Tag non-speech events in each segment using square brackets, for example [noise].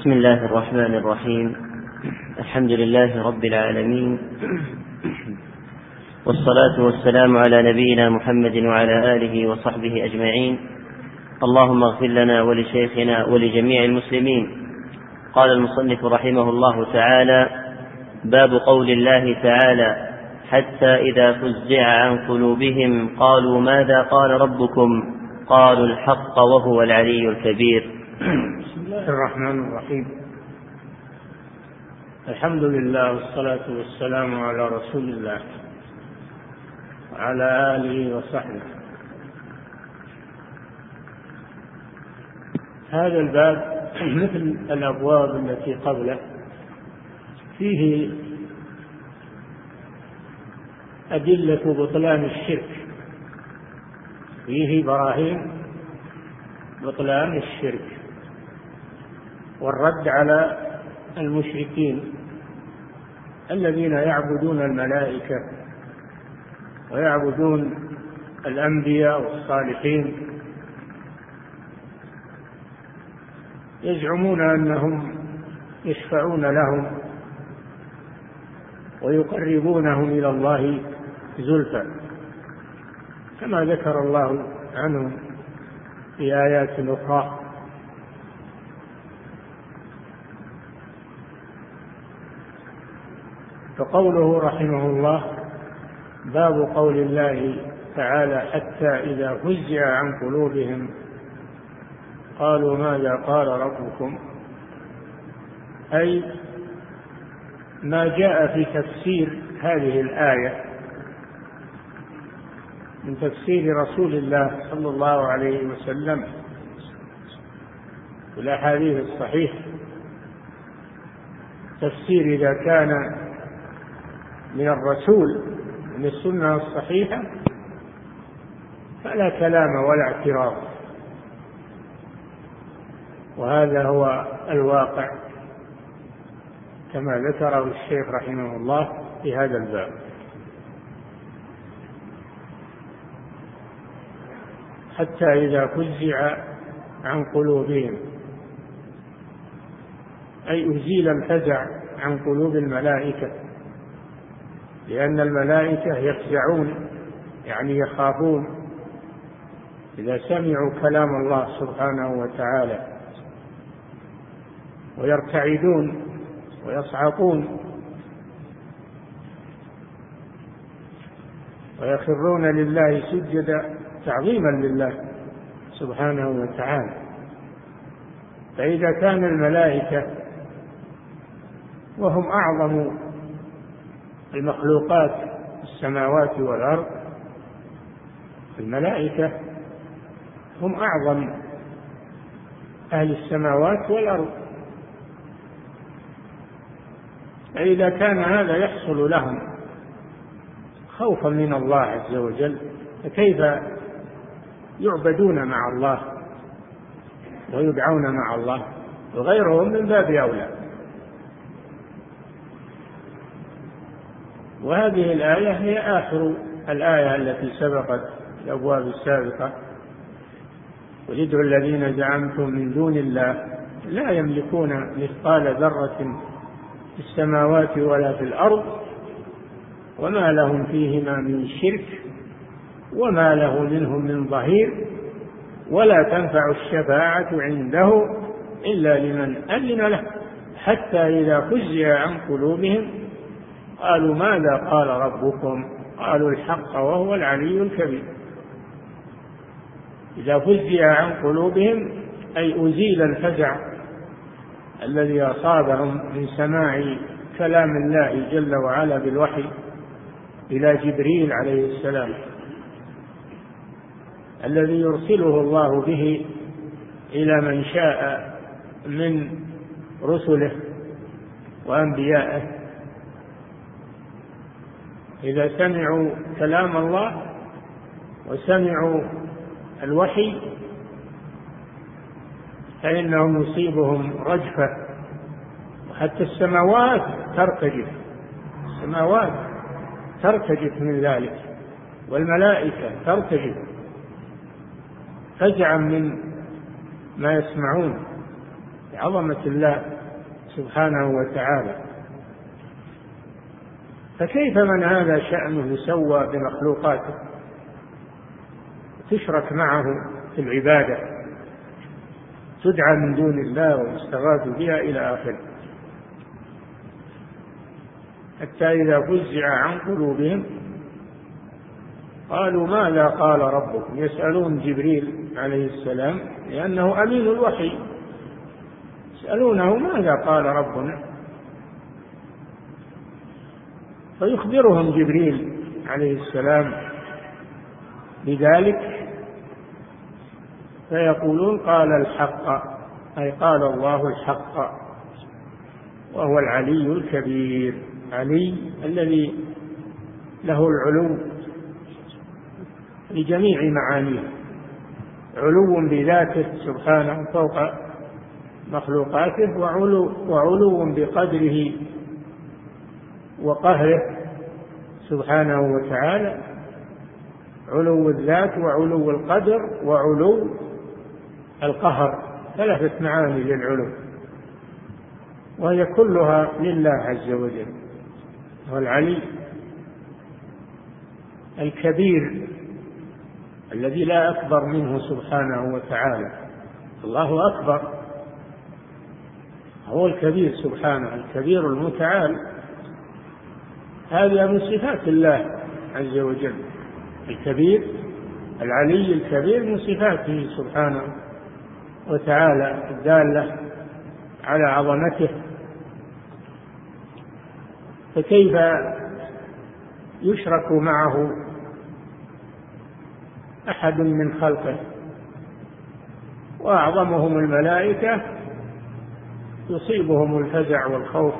بسم الله الرحمن الرحيم. الحمد لله رب العالمين. والصلاة والسلام على نبينا محمد وعلى آله وصحبه أجمعين. اللهم اغفر لنا ولشيخنا ولجميع المسلمين. قال المصنف رحمه الله تعالى باب قول الله تعالى حتى إذا فزع عن قلوبهم قالوا ماذا قال ربكم؟ قالوا الحق وهو العلي الكبير. الله الرحمن الرحيم. الحمد لله والصلاة والسلام على رسول الله وعلى آله وصحبه. هذا الباب [clears throat] مثل الأبواب التي قبله. فيه أدلة بطلان الشرك. فيه براهين بطلان الشرك. والرد على المشركين الذين يعبدون الملائكة ويعبدون الأنبياء والصالحين. يزعمون أنهم يشفعون لهم ويقربونهم إلى الله زلفى كما ذكر الله عنهم في آيات أخرى. فقوله رحمه الله باب قول الله تعالى حتى إذا فزع عن قلوبهم قالوا ماذا قال ربكم؟ أي ما جاء في تفسير هذه الآية من تفسير رسول الله صلى الله عليه وسلم في الأحاديث الصحيحة. تفسير إذا كان من الرسول من السنة الصحيحة فلا كلام ولا اعتراض. وهذا هو الواقع كما ذكره الشيخ رحمه الله في هذا الباب. حتى إذا فزع عن قلوبهم أي أزيل الفزع عن قلوب الملائكة. لأن الملائكة يفزعون يعني يخافون إذا سمعوا كلام الله سبحانه وتعالى ويرتعدون ويصعقون ويخرون لله سجدا تعظيما لله سبحانه وتعالى. فإذا كان الملائكة وهم أعظم المخلوقات السماوات والأرض الملائكة هم أعظم أهل السماوات والأرض. فإذا كان هذا يحصل لهم خوفا من الله عز وجل فكيف يعبدون مع الله ويدعون مع الله وغيرهم من باب أولى؟ وهذه الآية هي آخر الآية التي سبقت الأبواب السابقة. وادعوا الذين زعمتم من دون الله لا يملكون مثقال ذرة في السماوات ولا في الأرض وما لهم فيهما من شرك وما له منهم من ظهير ولا تنفع الشفاعة عنده إلا لمن أذن له حتى إذا فزع عن قلوبهم قالوا ماذا قال ربكم؟ قالوا الحق وهو العلي الكبير. إذا فزع عن قلوبهم أي أزيل الفزع الذي أصابهم من سماع كلام الله جل وعلا بالوحي إلى جبريل عليه السلام الذي يرسله الله به إلى من شاء من رسله وأنبيائه. إذا سمعوا كلام الله وسمعوا الوحي فإنهم يصيبهم رجفة وحتى السماوات ترتجف السماوات ترتجف من ذلك والملائكة ترتجف. فزعا من ما يسمعون بعظمة الله سبحانه وتعالى. فكيف من هذا شأنه يسوى بمخلوقاته؟ تشرك معه في العبادة تدعى من دون الله ويستغاث بها إلى آخره. حتى إذا فزع عن قلوبهم قالوا ماذا قال ربكم؟ يسألون جبريل عليه السلام لأنه أمين الوحي. يسألونه ماذا قال ربنا؟ فيخبرهم جبريل عليه السلام بذلك فيقولون قال الحق أي قال الله الحق وهو العلي الكبير علي الذي له العلو لجميع معانيه علو بذاته سبحانه فوق مخلوقاته وعلو, وعلو بقدره وقهره سبحانه وتعالى علو الذات وعلو القدر وعلو القهر ثلاثة معاني للعلو وهي كلها لله عز وجل والعلي الكبير الذي لا أكبر منه سبحانه وتعالى الله أكبر هو الكبير سبحانه الكبير المتعال. هذا من صفات الله عز وجل. الكبير العلي الكبير من صفاته سبحانه وتعالى الدالة على عظمته. فكيف يشرك معه أحد من خلقه؟ وأعظمهم الملائكة يصيبهم الفزع والخوف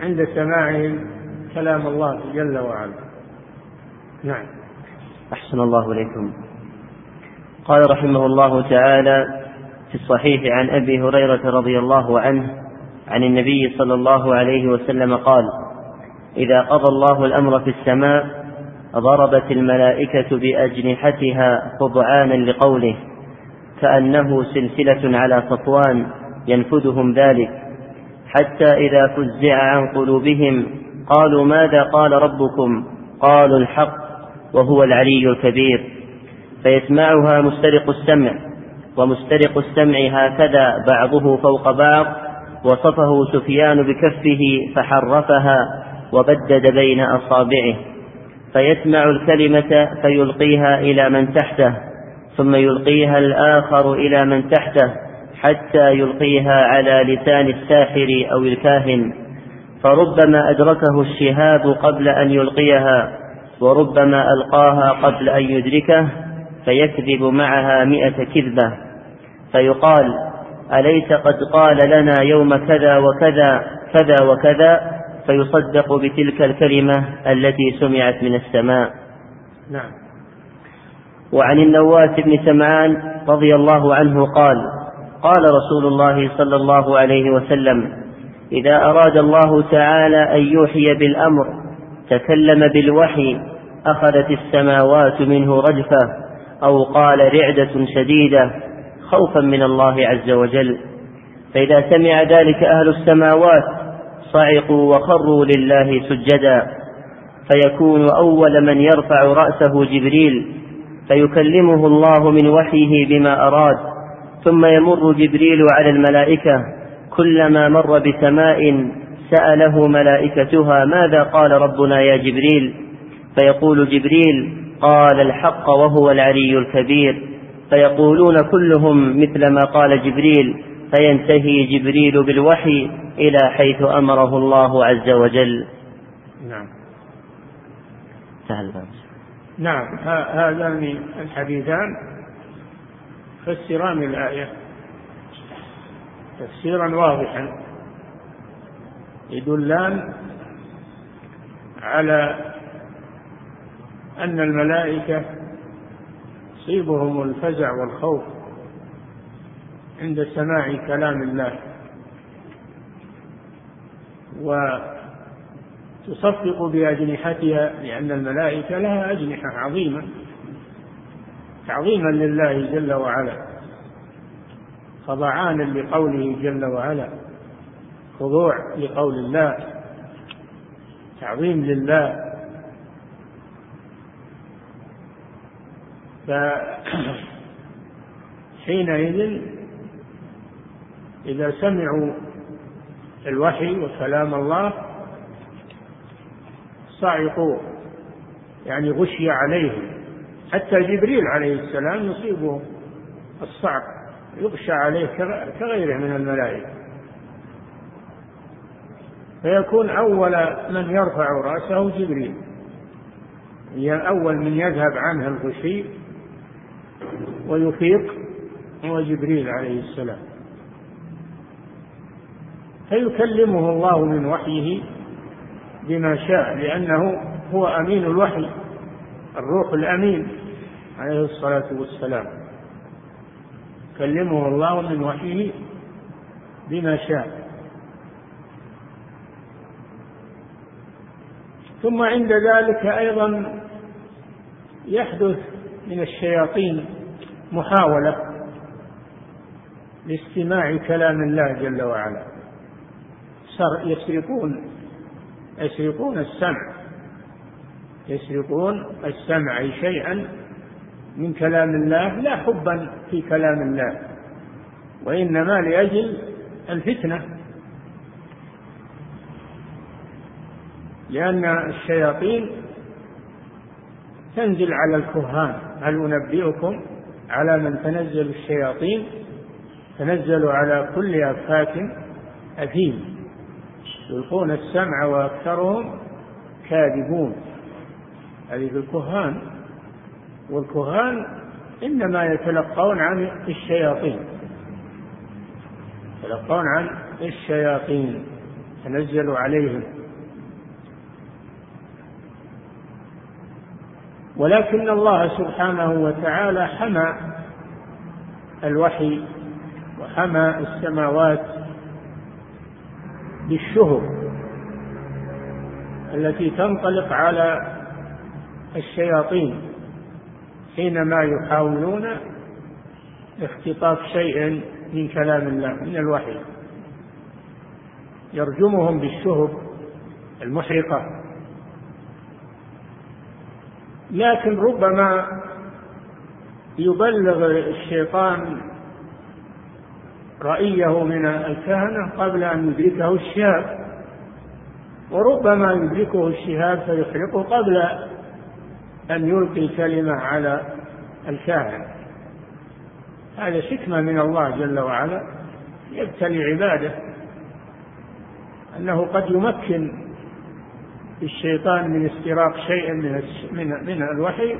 عند سماعهم كلام الله جل وعلا. نعم. أحسن الله إليكم. قال رحمه الله تعالى في الصحيح عن أبي هريرة رضي الله عنه عن النبي صلى الله عليه وسلم قال إذا قضى الله الأمر في السماء ضربت الملائكة بأجنحتها خضعانا لقوله كأنه سلسلة على صفوان ينفذهم ذلك حتى إذا فزع عن قلوبهم قالوا ماذا قال ربكم؟ قالوا الحق وهو العلي الكبير. فيسمعها مسترق السمع ومسترق السمع هكذا بعضه فوق بعض وصفه سفيان بكفه فحرفها وبدد بين أصابعه. فيسمع الكلمة فيلقيها إلى من تحته ثم يلقيها الآخر إلى من تحته حتى يلقيها على لسان الساحر أو الكاهن فربما أدركه الشهاب قبل أن يلقيها وربما ألقاها قبل أن يدركه فيكذب معها مئة كذبة. فيقال أليس قد قال لنا يوم كذا وكذا كذا وكذا؟ فيصدق بتلك الكلمة التي سمعت من السماء. نعم. وعن النواس بن سمعان رضي الله عنه قال قال رسول الله صلى الله عليه وسلم إذا أراد الله تعالى أن يوحي بالأمر تكلم بالوحي أخذت السماوات منه رجفة أو قال رعدة شديدة خوفا من الله عز وجل. فإذا سمع ذلك أهل السماوات صعقوا وخروا لله سجدا. فيكون أول من يرفع رأسه جبريل فيكلمه الله من وحيه بما أراد. ثم يمر جبريل على الملائكة كلما مر بسماء سأله ملائكتها ماذا قال ربنا يا جبريل؟ فيقول جبريل قال الحق وهو العلي الكبير. فيقولون كلهم مثل ما قال جبريل فينتهي جبريل بالوحي إلى حيث أمره الله عز وجل. نعم. سهل نعم هذان الحديثان. يفسران الآية. تفسيرا واضحا. يدلان على أن الملائكة يصيبهم الفزع والخوف عند سماع كلام الله. وتصفق بأجنحتها لأن الملائكة لها أجنحة عظيمة. تعظيما لله جل وعلا خضعانا لقوله جل وعلا خضوع لقول الله تعظيم لله. فحينئذ [clears throat] إذا سمعوا الوحي وكلام الله صعقوا يعني غشي عليهم. حتى جبريل عليه السلام يصيبه الصعق يغشى عليه كغيره من الملائكة. فيكون أول من يرفع رأسه جبريل. أول من يذهب عنه الغشي ويفيق هو جبريل عليه السلام. فيكلمه الله من وحيه بما شاء لأنه هو أمين الوحي الروح الأمين. عليه الصلاة والسلام. كلمه الله من وحيه بما شاء. ثم عند ذلك أيضا يحدث من الشياطين محاولة لاستماع كلام الله جل وعلا. يسرقون يسرقون السمع يسرقون السمع أي شيئا من كلام الله لا حبا في كلام الله وإنما لأجل الفتنة. لأن الشياطين تنزل على الكهان. هل أنبئكم على من تنزل الشياطين؟ تنزل على كل أفاك أثيم. يلقون السمع وأكثرهم كاذبون. هذه الكهان. والكهان إنما يتلقون عن الشياطين. يتلقون عن الشياطين. تنزل عليهم. ولكن الله سبحانه وتعالى حمى الوحي وحمى السماوات بالشهب التي تنطلق على الشياطين. حينما يحاولون اختطاف شيء من كلام الله من الوحي. يرجمهم بالشهب المحرقة. لكن ربما يبلغ الشيطان رأيه من الكهنة قبل أن يدركه الشهاب. وربما يدركه الشهاب فيحرقه قبل أن يلقي كلمة على الكاهن. هذا حكمة من الله جل وعلا يبتلي عباده. أنه قد يمكن الشيطان من استراق شيء من من من الوحي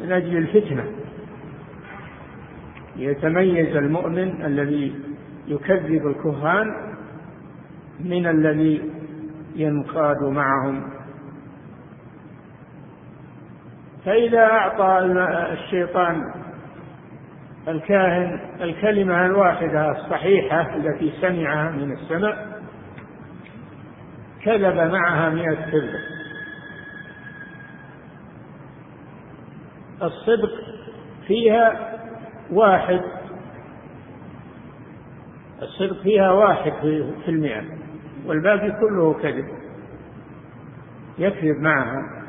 من أجل الفتنة. يتميز المؤمن الذي يكذب الكهان من الذي ينقاد معهم فإذا أعطى الشيطان الكاهن الكلمة الواحدة الصحيحة التي سمعها من السماء كذب معها مئة كذبة الصدق فيها واحد الصدق فيها واحد في المئة والباقي كله كذب يكذب معها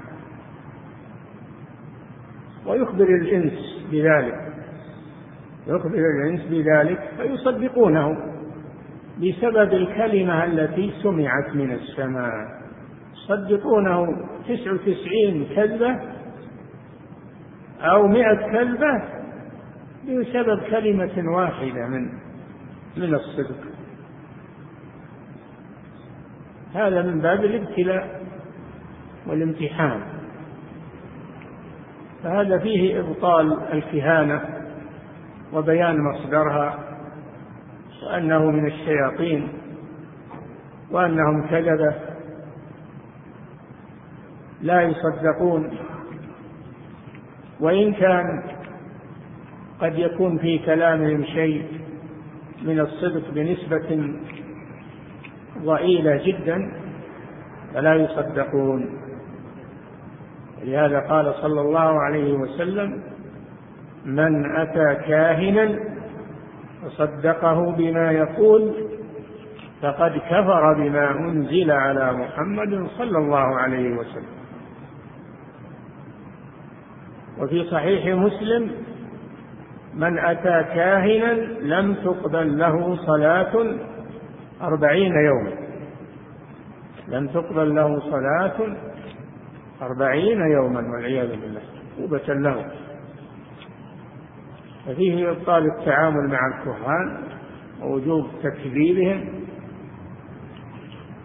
ويخبر الإنس بذلك. يخبر الإنس بذلك فيصدقونه بسبب الكلمة التي سمعت من السماء. يصدقونه تسع وتسعين كذبة أو مئة كذبة بسبب كلمة واحدة من من الصدق. هذا من باب الابتلاء والامتحان. فهذا فيه إبطال الكهانة وبيان مصدرها وأنه من الشياطين وأنهم كذبة لا يصدقون وإن كان قد يكون في كلامهم شيء من الصدق بنسبة ضئيلة جدا فلا يصدقون لهذا قال صلى الله عليه وسلم من أتى كاهنا وصدقه بما يقول فقد كفر بما أنزل على محمد صلى الله عليه وسلم. وفي صحيح مسلم من أتى كاهنا لم تقبل له صلاة أربعين يوما. لم تقبل له صلاة أربعين يوما والعياذ بالله توبة له. ففيه إبطال التعامل مع الكهان ووجوب تكذيبهم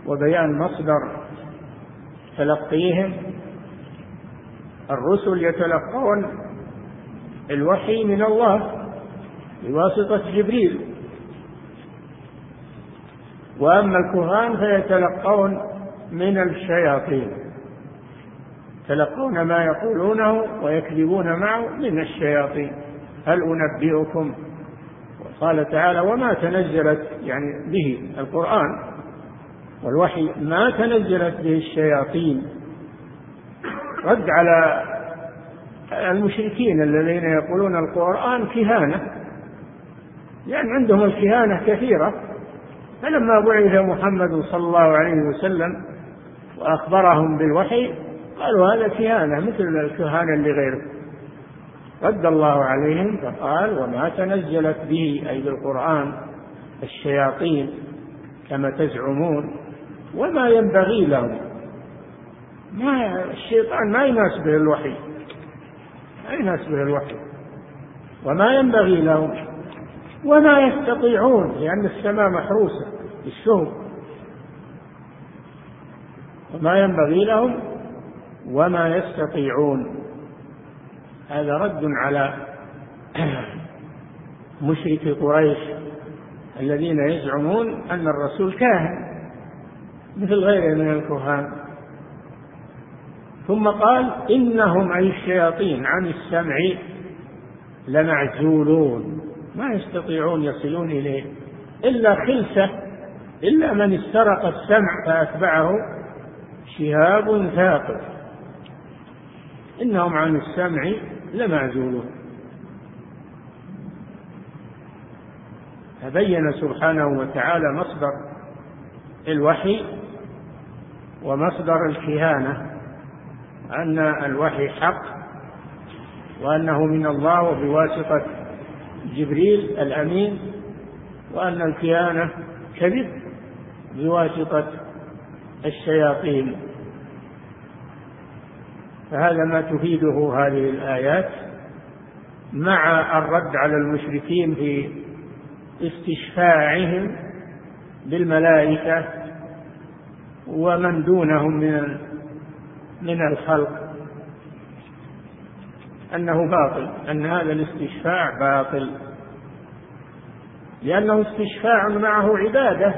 وبيان مصدر تلقيهم. الرسل يتلقون الوحي من الله بواسطة جبريل. وأما الكهان فيتلقون من الشياطين. يتلقون ما يقولونه ويكذبون معه من الشياطين. هل أنبئكم؟ قال تعالى وما تنزلت يعني به القرآن والوحي ما تنزلت به الشياطين. رد على المشركين الذين يقولون القرآن كهانة لأن يعني عندهم الكهانة كثيرة. فلما بعث محمد صلى الله عليه وسلم وأخبرهم بالوحي قالوا هذا كهانة مثل الكهانة اللي غيره رد الله عليهم فقال وما تنزلت به أي بالقرآن الشياطين كما تزعمون وما ينبغي لهم. ما الشيطان ما يناسبه الوحي ما يناسبه الوحي. وما ينبغي لهم وما يستطيعون لأن السماء محروسة بالشهب وما ينبغي لهم وما يستطيعون. هذا رد على [clears throat] مشرك قريش الذين يزعمون أن الرسول كاهن مثل غيره من الكهان. ثم قال إنهم أي الشياطين عن السمع لمعزولون. ما يستطيعون يصلون إليه إلا خلسة إلا من استرق السمع فأتبعه شهاب ثاقب. إنهم عن السمع لمعزولون. فبين سبحانه وتعالى مصدر الوحي ومصدر الكهانة أن الوحي حق وأنه من الله وبواسطة جبريل الأمين وأن الكهانة كذب بواسطة الشياطين. فهذا ما تفيده هذه الآيات مع الرد على المشركين في استشفاعهم بالملائكة ومن دونهم من من الخلق. أنه باطل أن هذا الاستشفاع باطل. لأنه استشفاع معه عبادة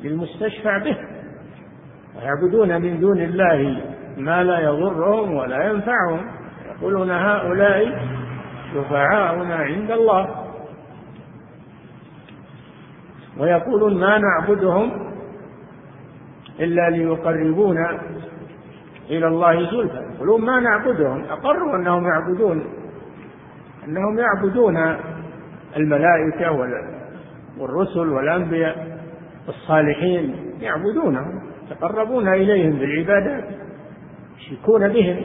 للمستشفع به. ويعبدون من دون الله ما لا يضرهم ولا ينفعهم. يقولون هؤلاء شفعاؤنا عند الله. ويقولون ما نعبدهم إلا ليقربونا إلى الله زلفى. يقولون ما نعبدهم. أقروا أنهم يعبدون أنهم يعبدون الملائكة والرسل والأنبياء الصالحين. يعبدونهم. يتقربون إليهم بالعبادات. يشركون بهم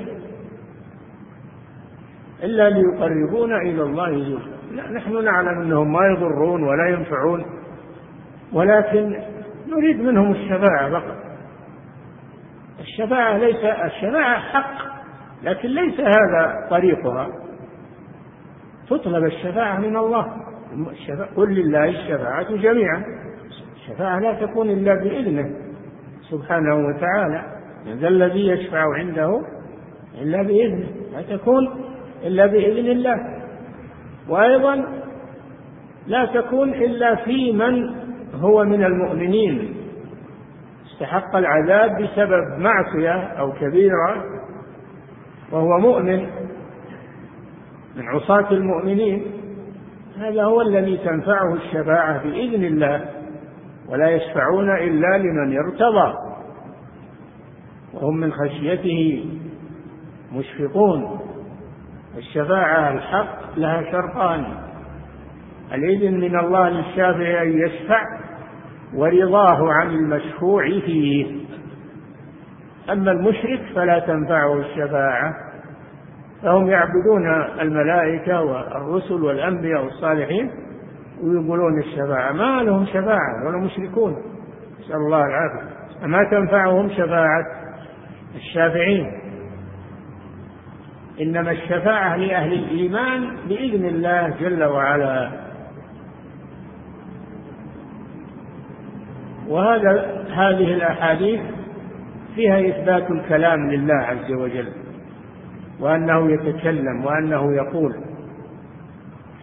إلا ليقربونا إلى الله زلفى. نحن نعلم أنهم ما يضرون ولا ينفعون ولكن نريد منهم الشفاعة فقط. الشفاعة ليس الشفاعة حق لكن ليس هذا طريقها. تطلب الشفاعة من الله. قل لله الشفاعة جميعا. الشفاعة لا تكون إلا بإذنه سبحانه وتعالى. ذا الذي يشفع عنده إلا بإذنه لا تكون إلا بإذن الله. وأيضا لا تكون إلا في من هو من المؤمنين. استحق العذاب بسبب معصية أو كبيرة وهو مؤمن من عصاة المؤمنين. هذا هو الذي تنفعه الشفاعة بإذن الله ولا يشفعون إلا لمن ارتضى. وهم من خشيته مشفقون. الشفاعة الحق لها شرطان. الإذن من الله للشافع أن يشفع ورضاه عن المشفوع فيه. أما المشرك فلا تنفعه الشفاعة. فهم يعبدون الملائكة والرسل والأنبياء والصالحين ويقولون الشفاعة. ما لهم شفاعة ولا مشركون. نسأل الله العافية. ما تنفعهم شفاعة؟ الشافعين. إنما الشفاعة لأهل الإيمان بإذن الله جل وعلا. وهذا هذه الأحاديث فيها إثبات الكلام لله عز وجل وأنه يتكلم وأنه يقول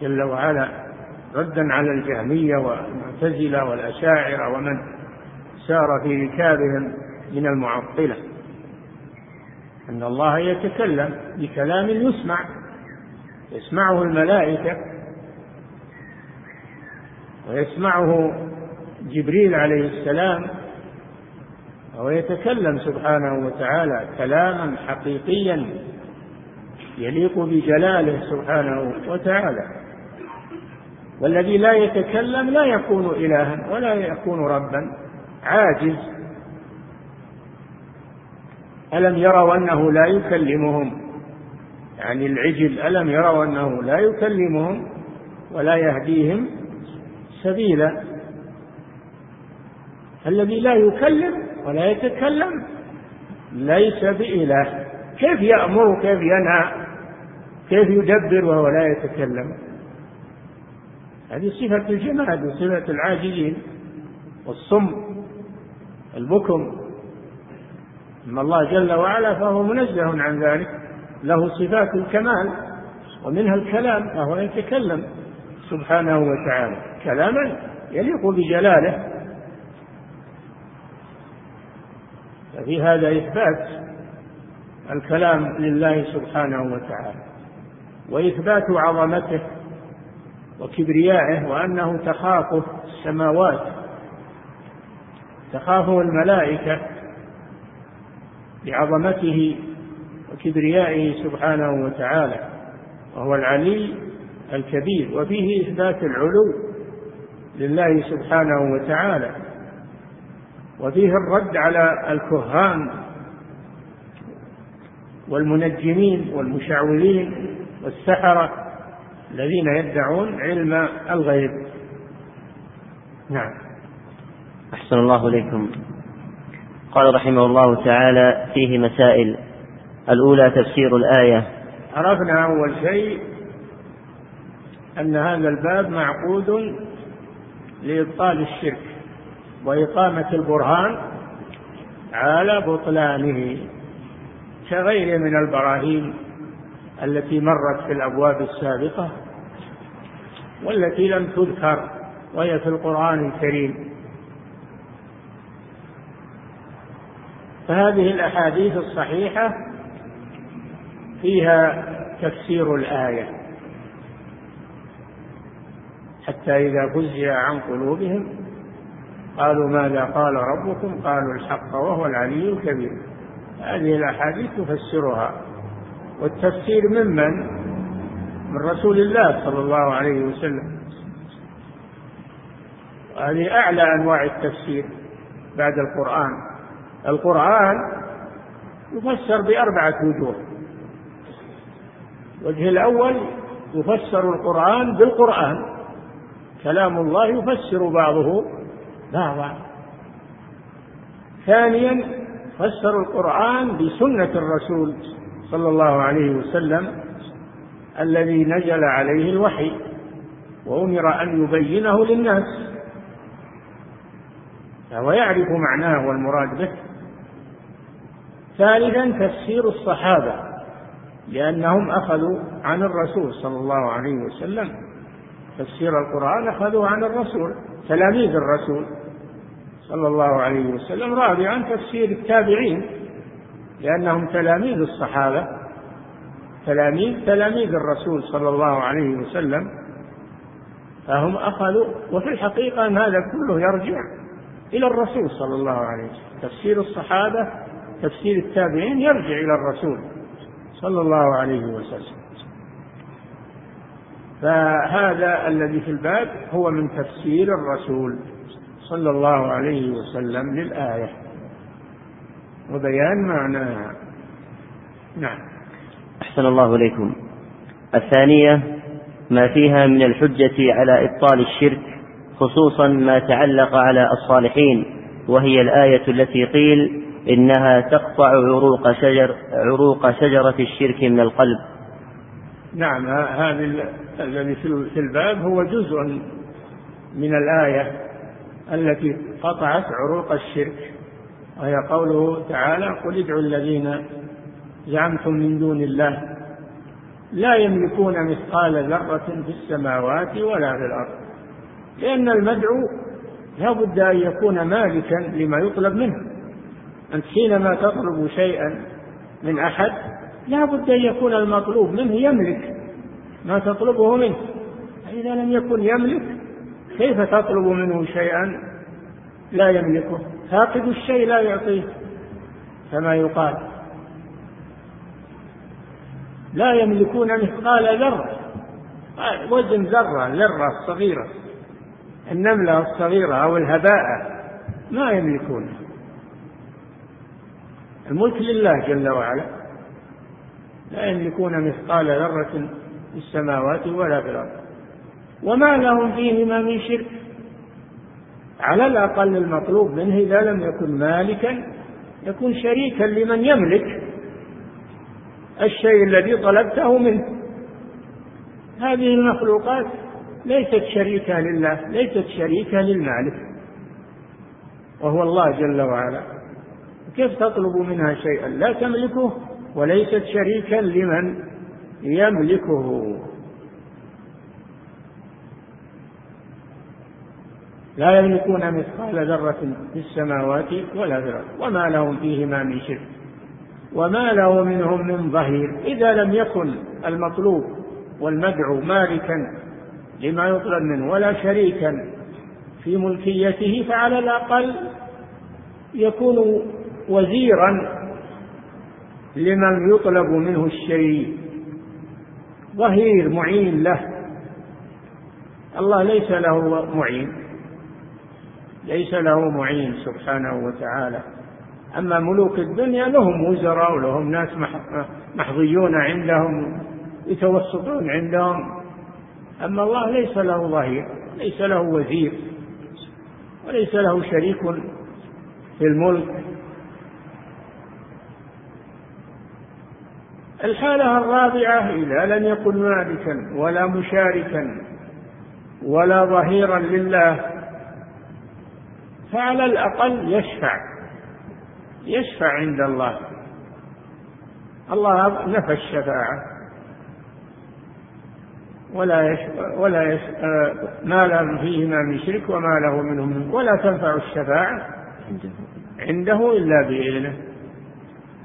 جل وعلا ردا على الجهمية والمعتزلة والأشاعرة ومن سار في ركابهم من المعطلة. أن الله يتكلم بكلام يسمع يسمعه الملائكة ويسمعه جبريل عليه السلام وهو يتكلم سبحانه وتعالى كلاما حقيقيا يليق بجلاله سبحانه وتعالى. والذي لا يتكلم لا يكون إلها ولا يكون ربا عاجز. ألم يروا أنه لا يكلمهم؟ يعني العجل ألم يروا أنه لا يكلمهم ولا يهديهم سبيلا؟ الذي لا يكلم ولا يتكلم ليس بإله. كيف يأمر؟ كيف ينهى؟ كيف يدبر وهو لا يتكلم؟ هذه صفة الجماد وصفة العاجزين والصم البكم. أما الله جل وعلا فهو منزه عن ذلك. له صفات الكمال ومنها الكلام فهو يتكلم سبحانه وتعالى. كلاما يليق بجلاله. ففي هذا إثبات الكلام لله سبحانه وتعالى وإثبات عظمته وكبريائه وأنه تخافه السماوات تخافه الملائكة لعظمته وكبريائه سبحانه وتعالى وهو العلي الكبير وفيه إثبات العلو لله سبحانه وتعالى وفيه الرد على الكهان والمنجمين والمشعوذين والسحرة الذين يدعون علم الغيب. نعم. أحسن الله إليكم. قال رحمه الله تعالى فيه مسائل. الأولى تفسير الآية. عرفنا أول شيء أن هذا الباب معقود لإبطال الشرك وإقامة البرهان على بطلانه كغيره من البراهين التي مرت في الأبواب السابقة والتي لم تذكر وهي في القرآن الكريم. فهذه الأحاديث الصحيحة فيها تفسير الآية حتى إذا فزع عن قلوبهم قالوا ماذا قال ربكم؟ قالوا الحق وهو العلي الكبير. هذه الأحاديث تفسرها. والتفسير ممن من؟ رسول الله صلى الله عليه وسلم. هذه أعلى أنواع التفسير بعد القرآن. القرآن يفسر بأربعة وجوه. الوجه الأول يفسر القرآن بالقرآن. كلام الله يفسر بعضه بعضا. ثانيا فسر القرآن بسنة الرسول صلى الله عليه وسلم الذي نزل عليه الوحي وأمر أن يبينه للناس. فهو يعرف معناه والمراد به. ثالثا تفسير الصحابة لأنهم أخذوا عن الرسول صلى الله عليه وسلم. تفسير القرآن أخذوه عن الرسول تلاميذ الرسول صلى الله عليه وسلم رابعا تفسير التابعين لأنهم تلاميذ الصحابة. تلاميذ تلاميذ الرسول صلى الله عليه وسلم فهم أخذوا وفي الحقيقة أن هذا كله يرجع إلى الرسول صلى الله عليه وسلم. تفسير الصحابة تفسير التابعين يرجع إلى الرسول صلى الله عليه وسلم. فهذا الذي في الباب هو من تفسير الرسول صلى الله عليه وسلم للآية. وبيان معناها نعم. أحسن الله إليكم. الثانية ما فيها من الحجة على إبطال الشرك خصوصا ما تعلق على الصالحين وهي الآية التي قيل إنها تقطع عروق شجر عروق شجرة الشرك من القلب. نعم هذا الذي في الباب هو جزء من الآية التي قطعت عروق الشرك وهي قوله تعالى قل ادعوا الذين زعمتم من دون الله لا يملكون مثقال ذرة في السماوات ولا في الأرض لأن المدعو لا بد أن يكون مالكا لما يطلب منه أنت حينما تطلب شيئا من أحد لا بد أن يكون المطلوب منه يملك ما تطلبه منه. إذا لم يكن يملك كيف تطلب منه شيئا لا يملكه؟ فاقد الشيء لا يعطيه كما يقال. لا يملكون مثقال ذرة. وزن ذرة ذرة صغيرة النملة الصغيرة أو الهباء ما يملكونه. الملك لله جل وعلا. لا يملكون مثقال ذرة في السماوات ولا في الأرض. وما لهم فيهما من شرك. على الأقل المطلوب منه إذا لم يكن مالكا يكون شريكا لمن يملك الشيء الذي طلبته منه. هذه المخلوقات ليست شريكة لله ليست شريكة للمالك. وهو الله جل وعلا. كيف تطلب منها شيئا؟ لا تملكه وليست شريكا لمن يملكه. لا يملكون مثقال ذرة في السماوات ولا في الأرض. وما لهم فيهما من شرك. وما له منهم من ظهير. إذا لم يكن المطلوب والمدعو مالكا لما يطلب منه ولا شريكا في ملكيته فعلى الأقل يكون وزيرا لمن يطلب منه الشيء. ظهير معين له. الله ليس له معين. ليس له معين سبحانه وتعالى. أما ملوك الدنيا لهم وزراء ولهم ناس محظيون عندهم يتوسطون عندهم. أما الله ليس له ظهير ليس له وزير وليس له شريك في الملك. الحالة الرابعة إذا لم يكن مالكا ولا مشاركا ولا ظهيرا لله فعلى الأقل يشفع يشفع عند الله. الله نفى الشفاعة. ولا يش... ولا يش... ما له فيهما من شرك وما له منهم من ولا تنفع الشفاعة عنده إلا بإذنه.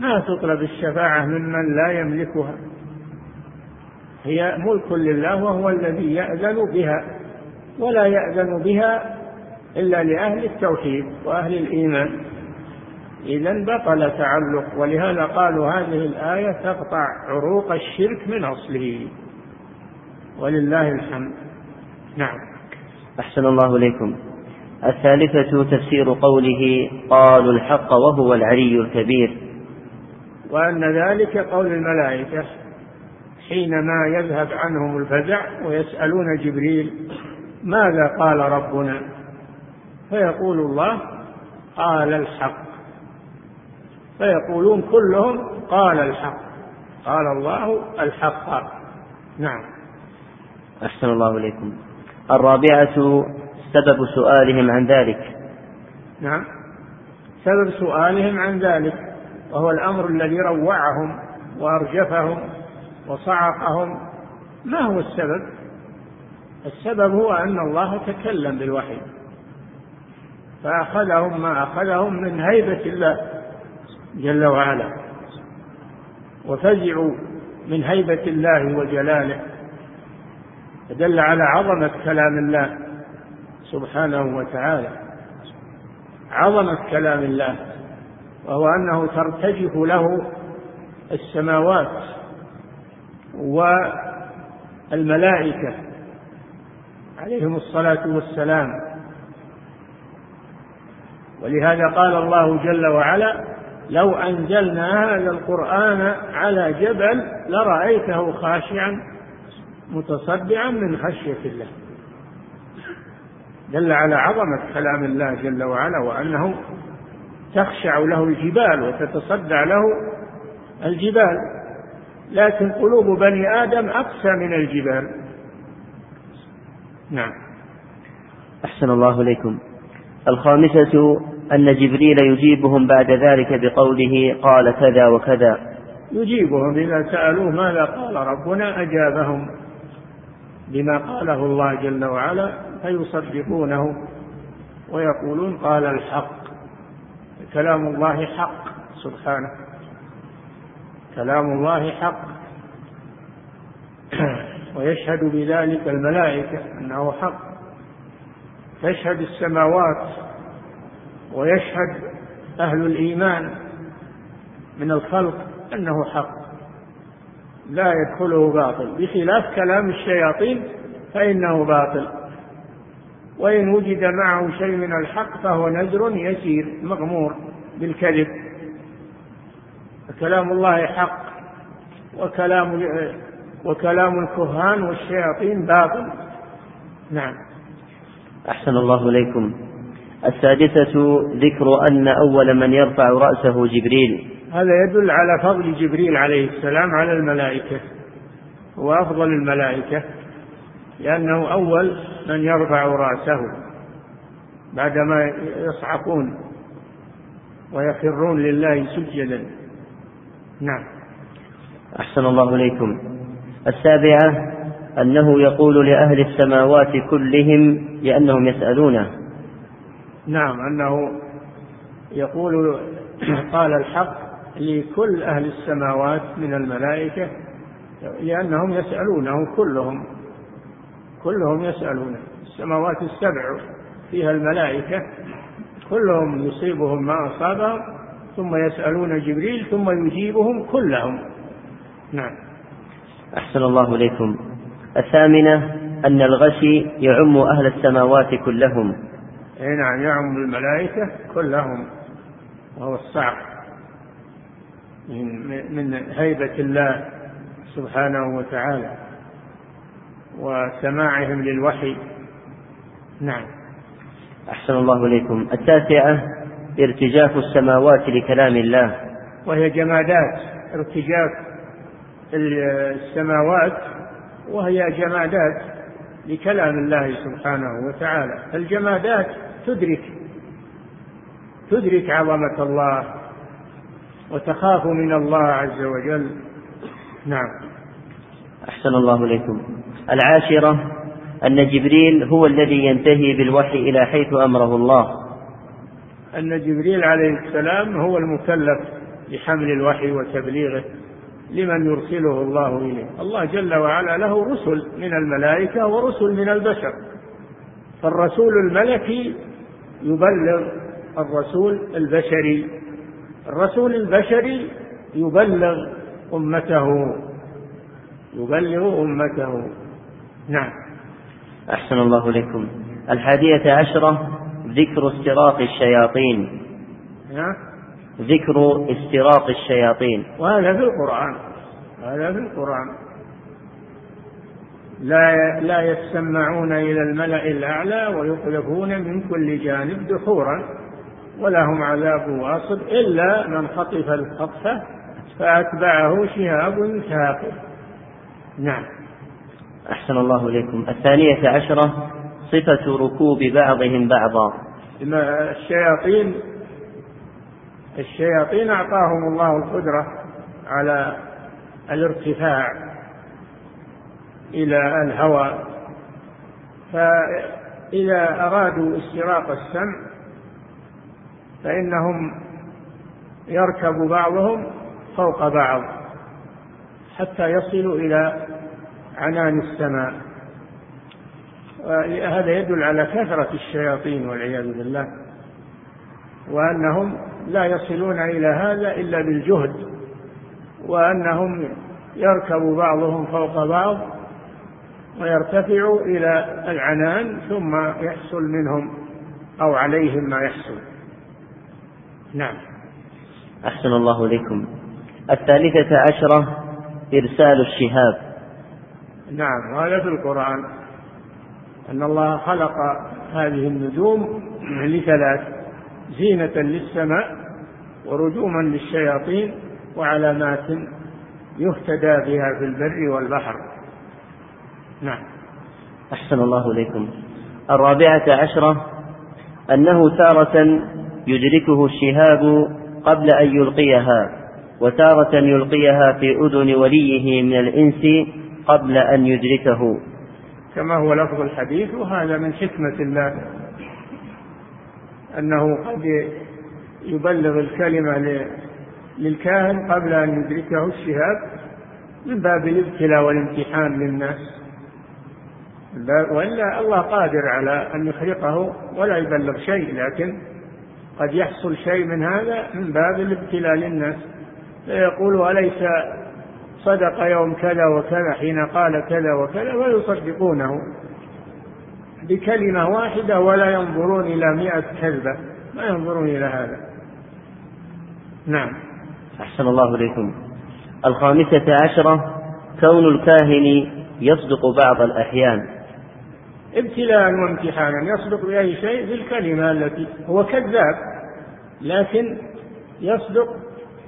ما تطلب الشفاعة ممن لا يملكها. هي ملك لله وهو الذي يأذن بها ولا يأذن بها إلا لأهل التوحيد وأهل الإيمان. إذا بطل تعلق ولهذا قالوا هذه الآية تقطع عروق الشرك من أصله. ولله الحمد. نعم. أحسن الله إليكم. الثالثة تفسير قوله قالوا الحق وهو العلي الكبير. وأن ذلك قول الملائكة حينما يذهب عنهم الفزع ويسألون جبريل ماذا قال ربنا؟ فيقول الله قال الحق. فيقولون كلهم قال الحق. قال الله الحق. نعم. أحسن الله إليكم. الرابعة سبب سؤالهم عن ذلك. نعم. سبب سؤالهم عن ذلك. وهو الأمر الذي روعهم وأرجفهم وصعقهم. ما هو السبب؟ السبب هو أن الله تكلم بالوحي فأخذهم ما أخذهم من هيبة الله جل وعلا وفزعوا من هيبة الله وجلاله فدل على عظمة كلام الله سبحانه وتعالى. عظمة كلام الله. وهو أنه ترتجف له السماوات الملائكة عليهم الصلاة والسلام. ولهذا قال الله جل وعلا لو أنزلنا هذا القرآن على جبل لرأيته خاشعا متصدعا من خشية الله. دل على عظمة كلام الله جل وعلا وأنه تخشع له الجبال وتتصدع له الجبال لكن قلوب بني آدم أقسى من الجبال. نعم. أحسن الله إليكم. الخامسة أن جبريل يجيبهم بعد ذلك بقوله قال كذا وكذا. يجيبهم إذا سألوه ماذا قال ربنا أجابهم بما قاله الله جل وعلا فيصدقونه ويقولون قال الحق. كلام الله حق. سبحانه. كلام الله حق. [clears throat] ويشهد بذلك الملائكة أنه حق. تشهد السماوات ويشهد أهل الإيمان من الخلق أنه حق. لا يدخله باطل. بخلاف كلام الشياطين فإنه باطل. وإن وجد معه شيء من الحق فهو نذر يسير مغمور بالكذب. فكلام الله حق وكلام وكلام الكهان والشياطين باطل. نعم. أحسن الله إليكم. السادسة ذكر أن أول من يرفع رأسه جبريل. هذا يدل على فضل جبريل عليه السلام على الملائكة هو أفضل الملائكة. لأنه أول من يرفع رأسه بعدما يصعقون ويخرون لله سجدا. نعم. أحسن الله إليكم. السابعة أنه يقول لأهل السماوات كلهم لأنهم يسألونه. نعم أنه يقول قال الحق لكل أهل السماوات من الملائكة لأنهم يسألونه كلهم. كلهم يسألونه السماوات السبع فيها الملائكة كلهم يصيبهم ما أصابهم ثم يسألون جبريل ثم يجيبهم كلهم. نعم. أحسن الله إليكم. الثامنة أن الغشي يعم أهل السماوات كلهم. أي نعم يعم الملائكة كلهم وهو الصعق من من هيبة الله سبحانه وتعالى. وسماعهم للوحي. نعم. أحسن الله إليكم. التاسعة ارتجاف السماوات لكلام الله. وهي جمادات ارتجاف السماوات وهي جمادات لكلام الله سبحانه وتعالى. الجمادات تدرك تدرك عظمة الله وتخاف من الله عز وجل. نعم. أحسن الله إليكم. العاشرة أن جبريل هو الذي ينتهي بالوحي إلى حيث أمره الله. أن جبريل عليه السلام هو المكلف بحمل الوحي وتبليغه لمن يرسله الله إليه. الله جل وعلا له رسل من الملائكة ورسل من البشر. فالرسول الملكي يبلغ الرسول البشري. الرسول البشري يبلغ أمته. يبلغ أمته. نعم. أحسن الله لكم الحادية عشرة ذكر استراق الشياطين. نعم. ذكر استراق الشياطين. وهذا في القرآن. هذا في القرآن. لا لا يسمعون إلى الملأ الأعلى ويقذفون من كل جانب دحورا ولهم عذاب واصب إلا من خطف الخطفة فأتبعه شهاب ثاقب نعم. أحسن الله إليكم. الثانية عشرة صفة ركوب بعضهم بعضا الشياطين الشياطين أعطاهم الله القدرة على الارتفاع إلى الهوى فإذا أرادوا استراق السمع فإنهم يركب بعضهم فوق بعض حتى يصلوا إلى عنان السماء. وهذا يدل على كثرة الشياطين والعياذ بالله وأنهم لا يصلون إلى هذا إلا بالجهد وأنهم يركب بعضهم فوق بعض ويرتفع إلى العنان ثم يحصل منهم أو عليهم ما يحصل. نعم. أحسن الله إليكم. الثالثة عشرة إرسال الشهاب. نعم هذا في القرآن. أن الله خلق هذه النجوم لثلاث زينة للسماء ورجوما للشياطين وعلامات يهتدى بها في البر والبحر. نعم. أحسن الله إليكم. الرابعة عشرة أنه تارة يدركه الشهاب قبل أن يلقيها وتارة يلقيها في أذن وليه من الإنس قبل أن يدركه. كما هو لفظ الحديث وهذا من حكمة الله أنه قد يبلغ الكلمة للكاهن قبل أن يدركه الشهاب من باب الابتلاء والامتحان للناس. وإلا الله قادر على أن يخرقه ولا يبلغ شيء لكن قد يحصل شيء من هذا من باب الابتلاء للناس. فيقول أليس صدق يوم كذا وكذا حين قال كذا وكذا ويصدقونه بكلمة واحدة ولا ينظرون إلى مئة كذبة ما ينظرون إلى هذا. نعم. أحسن الله إليكم. الخامسة عشرة كون الكاهن يصدق بعض الأحيان. ابتلاء وامتحانا يصدق بأي شيء في الكلمة التي هو كذاب لكن يصدق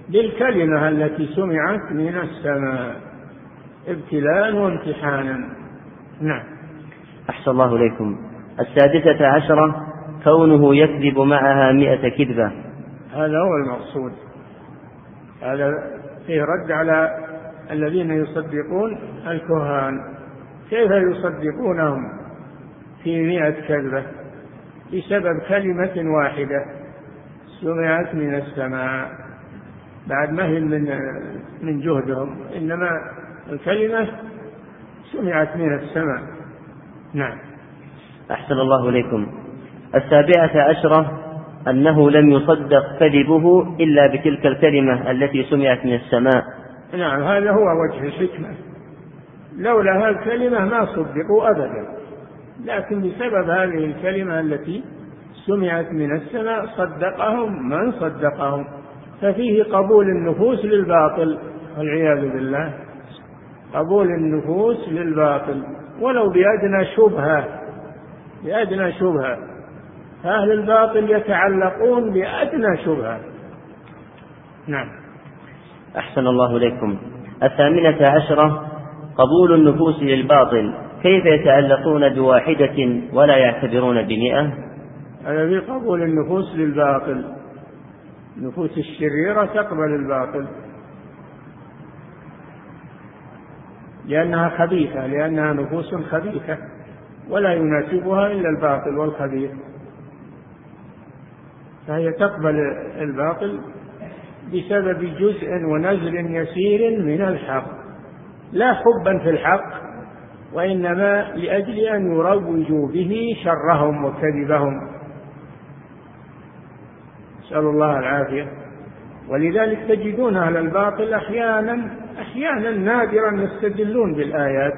بالكلمة التي سمعت من السماء ابتلاء وامتحانا. نعم. أحسن الله إليكم. السادسة عشرة كونه يكذب معها مئة كذبة. هذا هو المقصود. هذا فيه رد على الذين يصدقون الكهان. كيف يصدقونهم في مئة كذبة؟ بسبب كلمة واحدة سمعت من السماء. بعد ما هي من من جهدهم. إنما الكلمة سمعت من السماء. نعم. أحسن الله إليكم. السابعة عشرة أنه لم يصدق كذبه إلا بتلك الكلمة التي سمعت من السماء. نعم هذا هو وجه الحكمة. لولا هذه الكلمة ما صدقوا أبدا. لكن بسبب هذه الكلمة التي سمعت من السماء صدقهم من صدقهم. ففيه قبول النفوس للباطل والعياذ بالله. قبول النفوس للباطل. ولو بأدنى شبهة بأدنى شبهة. أهل الباطل يتعلقون بأدنى شبهة. نعم. أحسن الله إليكم. الثامنة عشرة قبول النفوس للباطل. كيف يتعلقون بواحدة ولا يعتبرون بمئة؟ هذا في قبول النفوس للباطل. النفوس الشريرة تقبل الباطل. لأنها خبيثة لأنها نفوس خبيثة ولا يناسبها إلا الباطل والخبيث. فهي تقبل الباطل بسبب جزء ونزل يسير من الحق. لا حبا في الحق وإنما لأجل أن يروجوا به شرهم وكذبهم. نسأل الله العافية. ولذلك تجدون أهل الباطل أحيانا أحيانا نادرا يستدلون بالآيات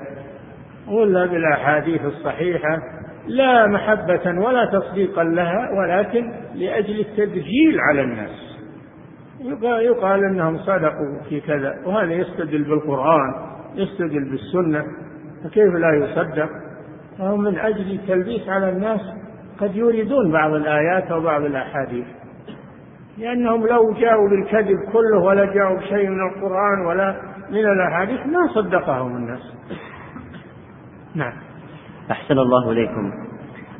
ولا بالأحاديث الصحيحة لا محبة ولا تصديقا لها ولكن لأجل التدجيل على الناس. يقال أنهم صدقوا في كذا وهذا يستدل بالقرآن يستدل بالسنة فكيف لا يصدق؟ فهم من أجل التلبيس على الناس قد يريدون بعض الآيات أو بعض الأحاديث. لأنهم لو جاءوا بالكذب كله ولا جاءوا بشيء من القرآن ولا من الأحاديث ما صدقهم الناس. نعم. أحسن الله إليكم.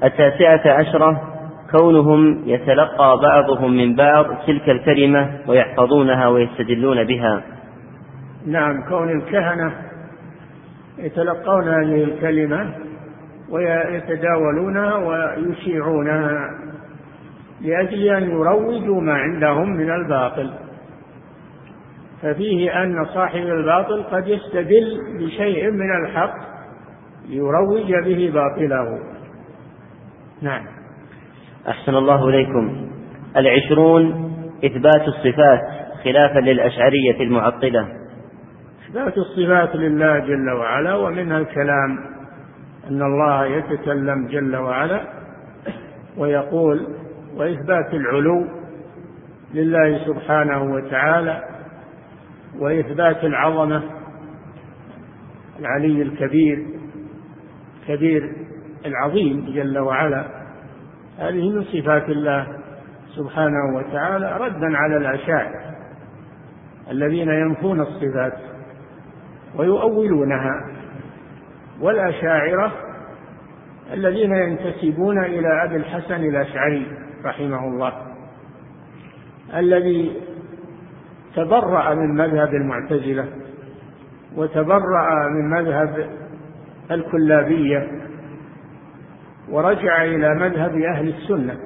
التاسعة عشرة كونهم يتلقى بعضهم من بعض تلك الكلمة ويحفظونها ويستدلون بها. نعم كون الكهنة يتلقون هذه الكلمة ويتداولونها ويشيعونها. لأجل أن يروجوا ما عندهم من الباطل. ففيه أن صاحب الباطل قد يستدل بشيء من الحق ليروج به باطله. نعم. أحسن الله إليكم. العشرون إثبات الصفات خلافا للأشعرية المعطلة. إثبات الصفات لله جل وعلا ومنها الكلام أن الله يتكلم جل وعلا ويقول وإثبات العلو لله سبحانه وتعالى وإثبات العظمة العلي الكبير كبير العظيم جل وعلا. هذه من صفات الله سبحانه وتعالى ردا على الأشاعرة الذين ينفون الصفات ويؤولونها والأشاعرة الذين ينتسبون إلى أبي الحسن الأشعري. رحمه الله الذي تبرأ من مذهب المعتزلة وتبرأ من مذهب الكلابية ورجع إلى مذهب أهل السنة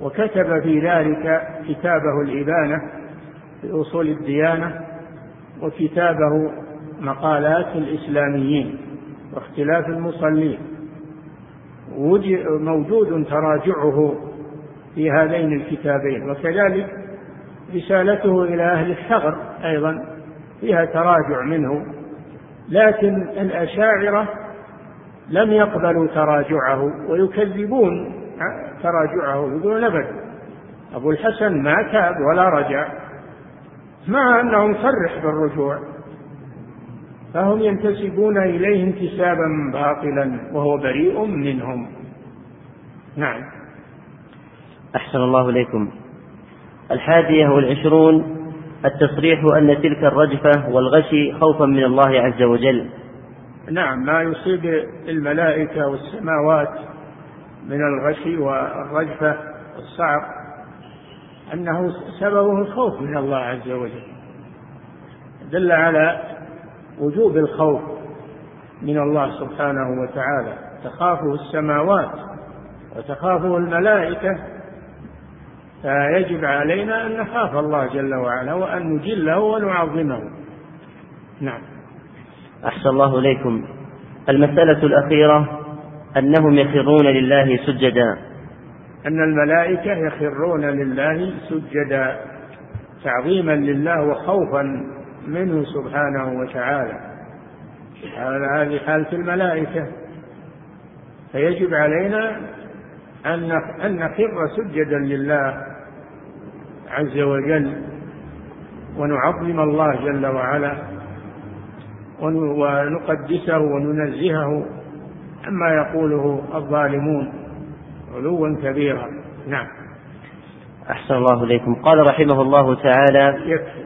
وكتب في ذلك كتابه الإبانة في أصول الديانة وكتابه مقالات الإسلاميين واختلاف المصلين. موجود تراجعه في هذين الكتابين وكذلك رسالته إلى أهل الثغر أيضا فيها تراجع منه لكن الأشاعرة لم يقبلوا تراجعه ويكذبون تراجعه يقولون أبدا أبو الحسن ما تاب ولا رجع مع أنه مصرح بالرجوع فهم ينتسبون إليه انتسابا باطلا وهو بريء منهم. نعم. أحسن الله إليكم. الحادية والعشرون التصريح أن تلك الرجفة والغشي خوفا من الله عز وجل. نعم ما يصيب الملائكة والسماوات من الغشي والرجفة والصعق أنه سببه الخوف من الله عز وجل. دل على وجوب الخوف من الله سبحانه وتعالى. تخافه السماوات وتخافه الملائكة فيجب علينا أن نخاف الله جل وعلا وأن نجله ونعظمه. نعم. أحسن الله إليكم. المسألة الأخيرة أنهم يخرون لله سجدا. أن الملائكة يخرون لله سجدا تعظيما لله وخوفا منه سبحانه وتعالى. هذه حالة الملائكة. فيجب علينا أن نخر سجدا لله عز وجل ونعظم الله جل وعلا ونقدسه وننزهه عما يقوله الظالمون علوا كبيرا. نعم. أحسن الله إليكم. قال رحمه الله تعالى يكفي.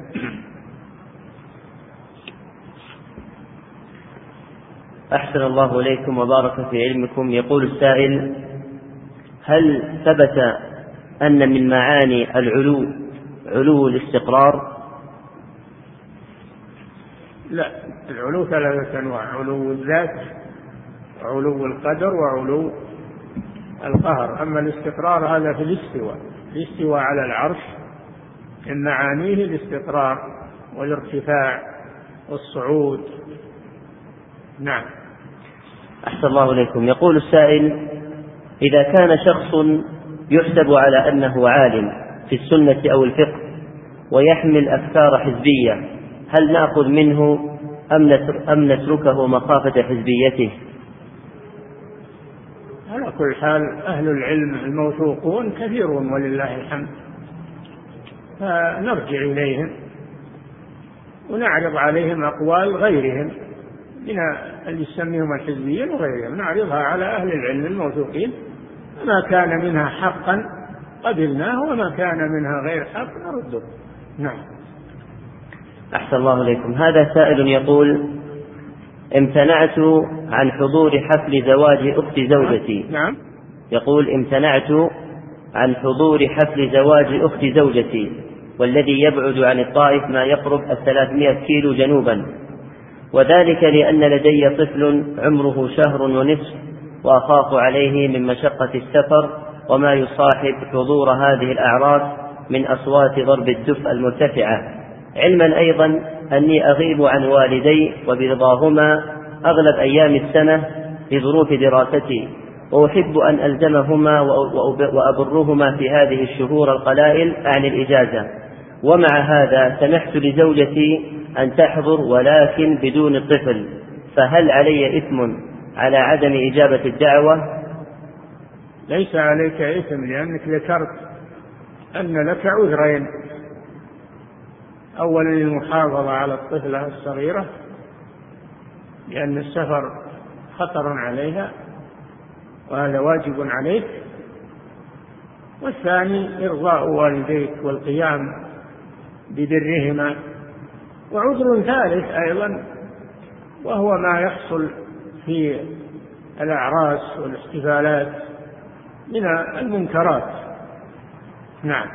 أحسن الله إليكم وبارك في علمكم. يقول السائل هل ثبت أن من معاني العلو علو الاستقرار؟ لا العلو ثلاثة أنواع علو الذات وعلو القدر وعلو القهر. أما الاستقرار هذا في الاستواء الاستواء على العرش من معانيه الاستقرار والارتفاع والصعود. نعم. أحسن الله إليكم. يقول السائل إذا كان شخص يحسب على أنه عالم في السنة أو الفقه ويحمل أفكار حزبية هل نأخذ منه أم نتركه مخافة حزبيته؟ على كل حال أهل العلم الموثوقون كثيرون ولله الحمد. فنرجع إليهم ونعرض عليهم أقوال غيرهم. من اللي يسميهم الحزبيين وغيرهم نعرضها على أهل العلم الموثوقين. ما كان منها حقا قبلناه وما كان منها غير حق نرده. نعم. أحسن الله إليكم. هذا سائل يقول امتنعت عن حضور حفل زواج أخت زوجتي. نعم. يقول امتنعت عن حضور حفل زواج أخت زوجتي والذي يبعد عن الطائف ما يقرب الثلاثمائة كيلو جنوبا. وذلك لأن لدي طفل عمره شهر ونصف وأخاف عليه من مشقة السفر وما يصاحب حضور هذه الأعراس من أصوات ضرب الدف المرتفعة. علما أيضا أني أغيب عن والدي وبرضاهما أغلب أيام السنة لظروف دراستي. وأحب أن ألزمهما وأبرهما في هذه الشهور القلائل عن الإجازة. ومع هذا سمحت لزوجتي أن تحضر ولكن بدون الطفل فهل علي إثم على عدم إجابة الدعوة؟ ليس عليك إثم لأنك ذكرت أن لك عذرين. أولا المحافظة على الطفلة الصغيرة لأن السفر خطر عليها وهذا واجب عليك. والثاني إرضاء والديك والقيام ببرهما. وعذر ثالث أيضا وهو ما يحصل في الأعراس والاحتفالات من المنكرات. نعم.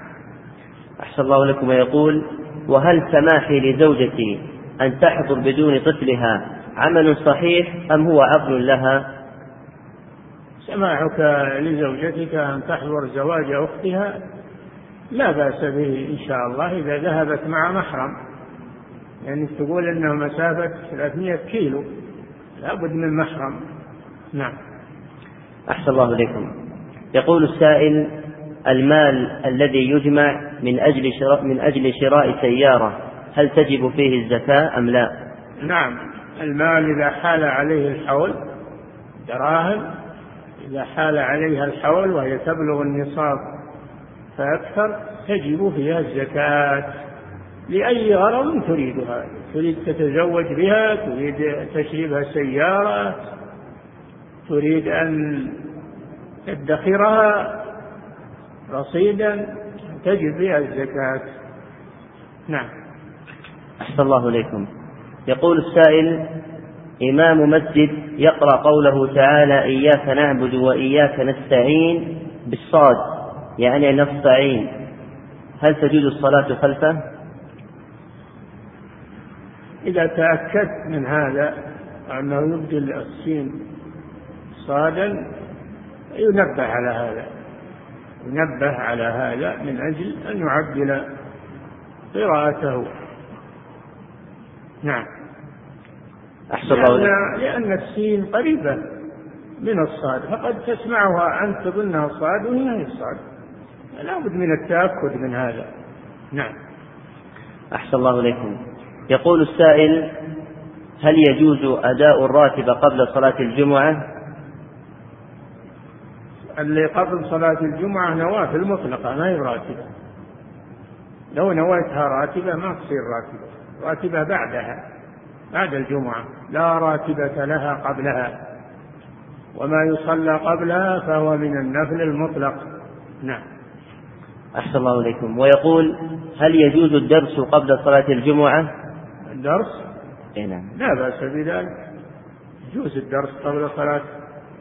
أحسن الله لكم ويقول وهل سماحي لزوجتي أن تحضر بدون طفلها عمل صحيح أم هو عقل لها؟ سماحك لزوجتك أن تحضر زواج أختها؟ لا بأس به إن شاء الله إذا ذهبت مع محرم. يعني تقول إنه مسافة 300 كيلو. لابد من محرم. نعم. أحسن الله إليكم. يقول السائل المال الذي يجمع من أجل شراء من أجل شراء سيارة هل تجب فيه الزكاة أم لا؟ نعم. المال إذا حال عليه الحول دراهم إذا حال عليها الحول وهي تبلغ النصاب فأكثر تجب فيها الزكاة. لأي غرض تريدها. تريد تتزوج بها تريد تشتري بها سيارة تريد أن تدخرها رصيدا تجب فيها الزكاة. نعم. أحسن الله إليكم. يقول السائل إمام مسجد يقرأ قوله تعالى إياك نعبد وإياك نستعين بالصاد يعني نستعين. هل تجوز الصلاة خلفه؟ إذا تأكدت من هذا أنه يبدل السين صادا ينبه على هذا. ينبه على هذا من أجل أن يعدل قراءته. نعم. أحسن الله لأن, لأن السين قريبة من الصاد فقد تسمعها أنت تظنها صاد وهي هي الصاد لا بد من التأكد من هذا. نعم. أحسن الله إليكم. يقول السائل هل يجوز أداء الراتب قبل صلاة الجمعة؟ اللي قبل صلاة الجمعة نوافل مطلقة ما هي راتبة. لو نويتها راتبة ما تصير راتبة راتبة بعدها بعد الجمعة لا راتبة لها قبلها. وما يصلى قبلها فهو من النفل المطلق. نعم. أحسن الله إليكم. ويقول هل يجوز الدرس قبل صلاة الجمعة؟ الدرس؟ إيه نعم. لا بأس بذلك. يجوز الدرس قبل صلاة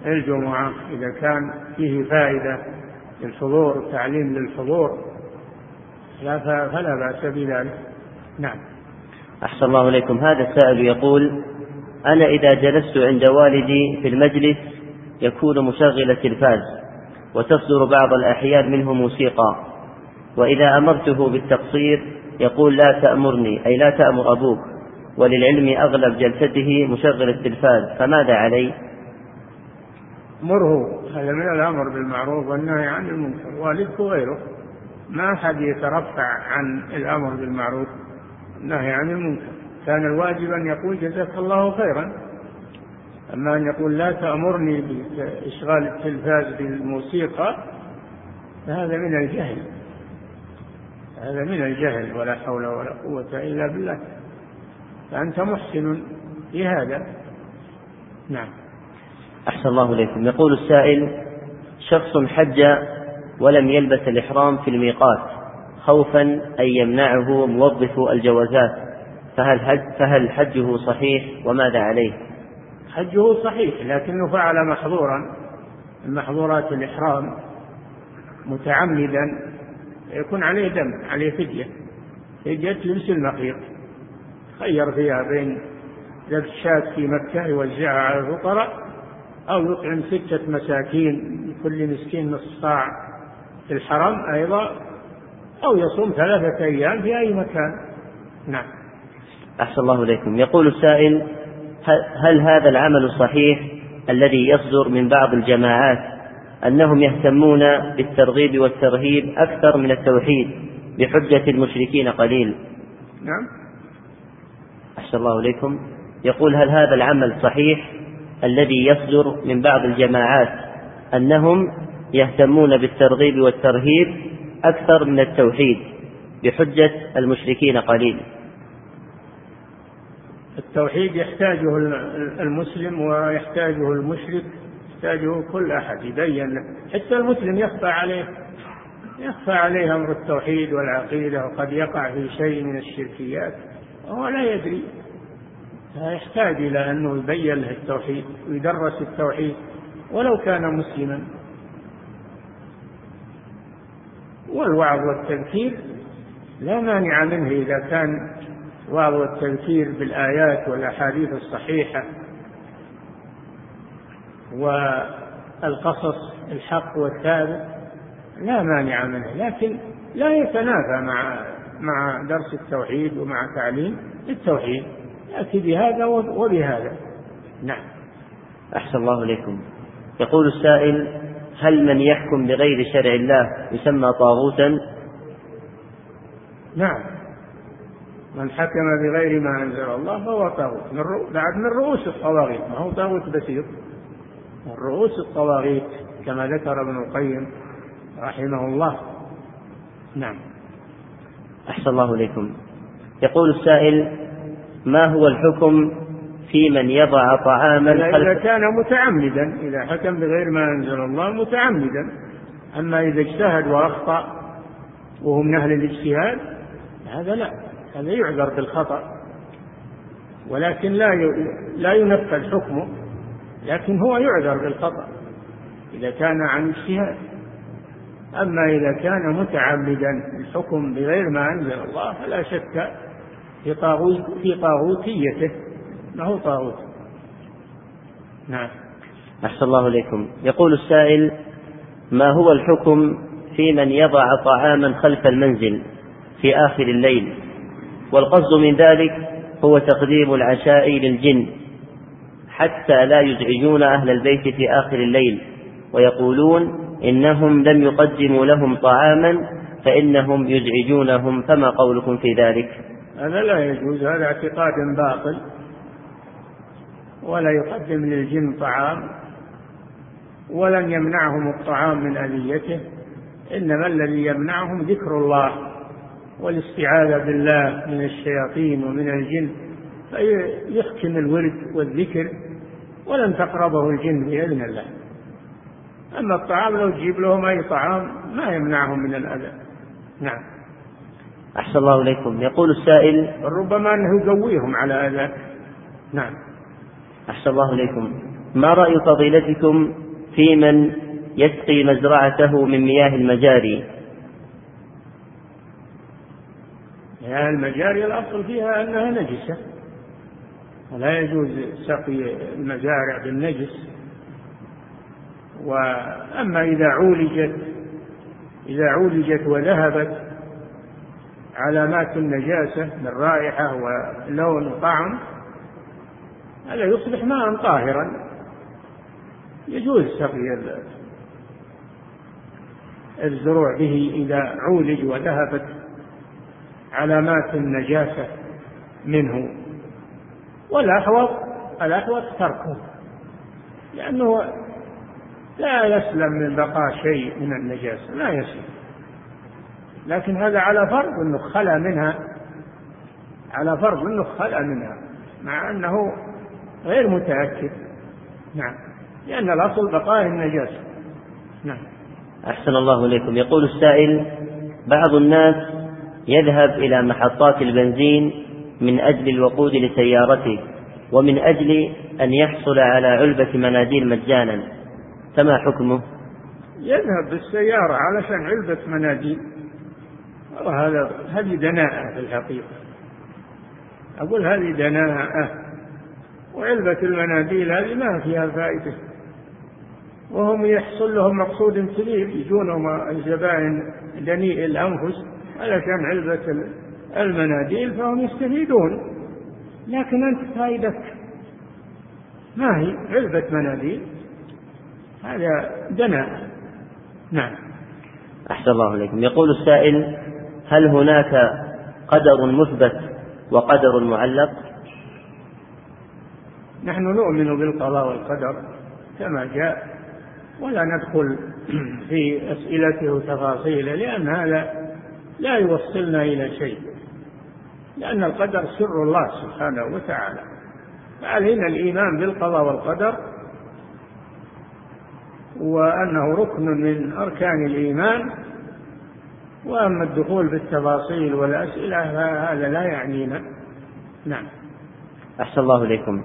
الجمعة إذا كان فيه فائدة للحضور تعليم للحضور. لا فلا بأس بذلك. نعم. أحسن الله إليكم. هذا السائل يقول أنا إذا جلست عند والدي في المجلس يكون مشغل التلفاز وتصدر بعض الأحيان منه موسيقى وإذا أمرته بالتقصير يقول لا تأمرني أي لا تأمر أبوك وللعلم أغلب جلسته مشغل التلفاز فماذا علي؟ مره هذا من الأمر بالمعروف والنهي عن المنكر والدك وغيره. ما أحد يترفع عن الأمر بالمعروف والنهي عن المنكر. كان الواجب أن يقول جزاك الله خيرا. أما أن يقول لا تأمرني بإشغال التلفاز بالموسيقى فهذا من الجهل. هذا من الجهل ولا حول ولا قوة إلا بالله. فأنت محسن في هذا. نعم. أحسن الله إليكم. يقول السائل شخص حج ولم يلبس الإحرام في الميقات خوفا أن يمنعه موظف الجوازات فهل, حج فهل حجه صحيح وماذا عليه؟ حجه صحيح لكنه فعل محظورا. من محظورات الإحرام متعمدا. يكون عليه دم عليه فدية. فدية لبس المخيط خير فيها بين ذبح شاة في مكة يوزعها على الفقراء أو يطعم ستة مساكين لكل مسكين نصف صاع في الحرم أيضا أو يصوم ثلاثة أيام في أي مكان. نعم. أحسن الله إليكم. يقول السائل هل هذا العمل صحيح الذي يصدر من بعض الجماعات أنهم يهتمون بالترغيب والترهيب أكثر من التوحيد بحجة المشركين قليل. نعم. أحسن الله إليكم. يقول هل هذا العمل صحيح الذي يصدر من بعض الجماعات أنهم يهتمون بالترغيب والترهيب أكثر من التوحيد بحجة المشركين قليل؟ التوحيد يحتاجه المسلم ويحتاجه المشرك يحتاجه كل أحد يبين حتى المسلم يخفى عليه يخفى عليه أمر التوحيد والعقيدة وقد يقع في شيء من الشركيات وهو لا يدري. فيحتاج إلى أنه يبين له التوحيد ويدرس التوحيد ولو كان مسلما. والوعظ والتذكير لا مانع منه إذا كان الوعظ والتذكير بالآيات والأحاديث الصحيحة. والقصص الحق والثابت لا مانع منه لكن لا يتنافى مع مع درس التوحيد ومع تعليم التوحيد يأتي بهذا وبهذا. نعم. أحسن الله إليكم. يقول السائل هل من يحكم بغير شرع الله يسمى طاغوتا؟ نعم. من حكم بغير ما أنزل الله فهو طاغوت من بعد من رؤوس الطواغيت ما هو طاغوت بسيط. من رؤوس الطواغيت كما ذكر ابن القيم رحمه الله. نعم. أحسن الله إليكم. يقول السائل ما هو الحكم في من يضع طعاما إذا كان متعمدا إذا حكم بغير ما أنزل الله متعمدا. أما إذا اجتهد وأخطأ وهو من أهل الاجتهاد هذا لا هذا يعذر بالخطأ. ولكن لا لا ينفذ حكمه. لكن هو يعذر بالخطأ إذا كان عن اجتهاد. أما إذا كان متعمدا الحكم بغير ما أنزل الله فلا شك في في طاغوتيته. ما هو طاغوت؟ نعم. أحسن الله إليكم. يقول السائل ما هو الحكم في من يضع طعاما خلف المنزل في آخر الليل؟ والقصد من ذلك هو تقديم العشاء للجن. حتى لا يزعجون أهل البيت في آخر الليل ويقولون إنهم لم يقدموا لهم طعاما فإنهم يزعجونهم فما قولكم في ذلك؟ هذا لا يجوز هذا اعتقاد باطل ولا يقدم للجن طعام ولن يمنعهم الطعام من أذيته إنما الذي يمنعهم ذكر الله والاستعاذة بالله من الشياطين ومن الجن فيحكم الورد والذكر ولن تقربه الجن بإذن الله. أما الطعام لو تجيب لهم أي طعام ما يمنعهم من الأذى. نعم. أحسن الله إليكم. يقول السائل ربما أنه يقويهم على هذا نعم. أحسن الله إليكم. ما رأي فضيلتكم في من يسقي مزرعته من مياه المجاري؟ مياه المجاري الأصل فيها أنها نجسة. ولا يجوز سقي المزارع بالنجس. وأما إذا عولجت إذا عولجت وذهبت علامات النجاسة من رائحة ولون وطعم هذا يصبح ماء طاهرا. يجوز سقي الزروع به إذا عولج وذهبت علامات النجاسة منه. والأحوط الأحوط تركه لأنه لا يسلم من بقاء شيء من النجاسة لا يسلم. لكن هذا على فرض أنه خلى منها على فرض أنه خلى منها مع أنه غير متأكد. نعم. لأن الأصل بقاء النجاسة نعم. أحسن الله إليكم. يقول السائل بعض الناس يذهب إلى محطات البنزين من أجل الوقود لسيارته ومن أجل أن يحصل على علبة مناديل مجانا. فما حكمه؟ يذهب بالسيارة علشان علبة مناديل. وهذا هذه دناءة في الحقيقة. أقول هذه دناءة وعلبة المناديل هذه ما فيها فائدة. وهم يحصل لهم مقصود كبير يجونهم الزبائن دنيء الأنفس علشان علبة المناديل فهم يستفيدون. لكن أنت فائدتك ما هي؟ علبة مناديل. هذا دناء. نعم. أحسن الله إليكم. يقول السائل هل هناك قدر مثبت وقدر معلق؟ نحن نؤمن بالقضاء والقدر كما جاء ولا ندخل في أسئلته وتفاصيله لأن هذا لا يوصلنا إلى شيء. لأن القدر سر الله سبحانه وتعالى. فعلينا الإيمان بالقضاء والقدر وأنه ركن من أركان الإيمان وأما الدخول بالتفاصيل والأسئلة فهذا لا يعنينا. نعم. أحسن الله إليكم.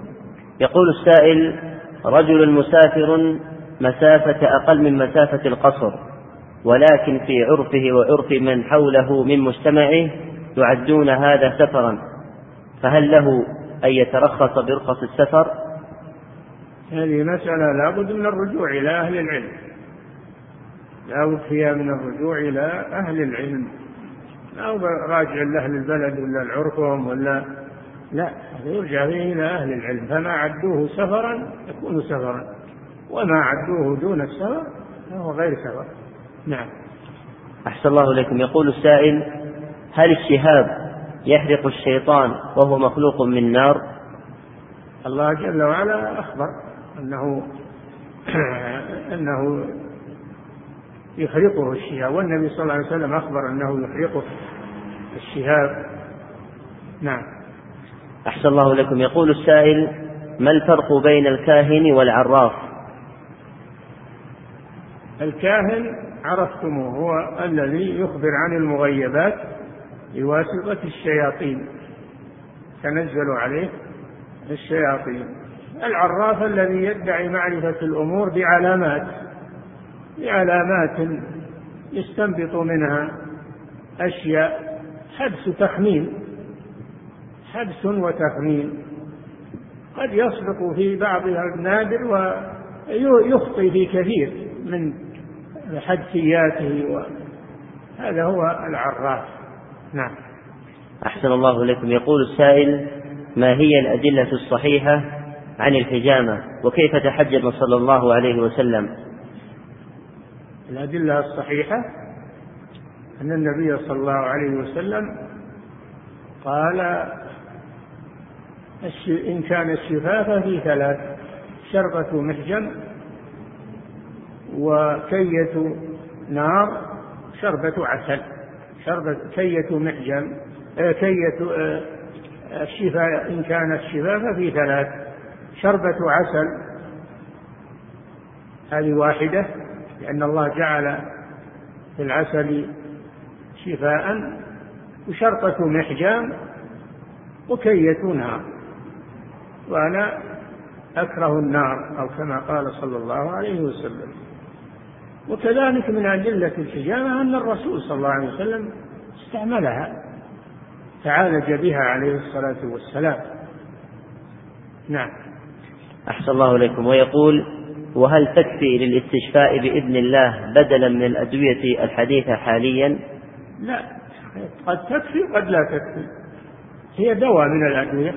يقول السائل رجل مسافر مسافة أقل من مسافة القصر ولكن في عرفه وعرف من حوله من مجتمعه يعدون هذا سفرا فهل له أن يترخص برخص السفر؟ هذه مسألة لابد من الرجوع إلى أهل العلم. لابد فيها من الرجوع إلى أهل العلم. لا راجع لأهل البلد ولا لعرفهم ولا لا يرجع فيه إلى أهل العلم. فما عدوه سفرا يكون سفرا. وما عدوه دون السفر فهو غير سفر. نعم. أحسن الله إليكم. يقول السائل هل الشهاب يحرق الشيطان وهو مخلوق من نار؟ الله جل وعلا أخبر أنه [clears throat] أنه يحرقه الشهاب والنبي صلى الله عليه وسلم أخبر أنه يحرقه الشهاب. نعم. أحسن الله لكم. يقول السائل ما الفرق بين الكاهن والعراف؟ الكاهن عرفتموه هو الذي يخبر عن المغيبات بواسطة الشياطين. تنزل عليه الشياطين. العراف الذي يدعي معرفة الأمور بعلامات بعلامات يستنبط منها أشياء. حبس تخمين حبس وتخمين. قد يصدق في بعضها النادر ويخطي في كثير من حدسياته هذا هو العراف. نعم. أحسن الله إليكم. يقول السائل ما هي الأدلة الصحيحة عن الحجامة؟ وكيف تحجم صلى الله عليه وسلم؟ الأدلة الصحيحة أن النبي صلى الله عليه وسلم قال إن كان الشفاف في ثلاث شربة محجم وكية نار شربة عسل. شربة كية محجم آه، كية آه، الشفاء إن كانت شفافة في ثلاث شربة عسل هذه واحدة لأن الله جعل في العسل شفاء وشرطة محجام وكية نار وأنا أكره النار أو كما قال صلى الله عليه وسلم. وكذلك من أدلة الحجامة أن الرسول صلى الله عليه وسلم استعملها تعالج بها عليه الصلاة والسلام. نعم. أحسن الله إليكم. ويقول وهل تكفي للاستشفاء بإذن الله بدلا من الأدوية الحديثة حاليا؟ لا. قد تكفي قد لا تكفي. هي دواء من الأدوية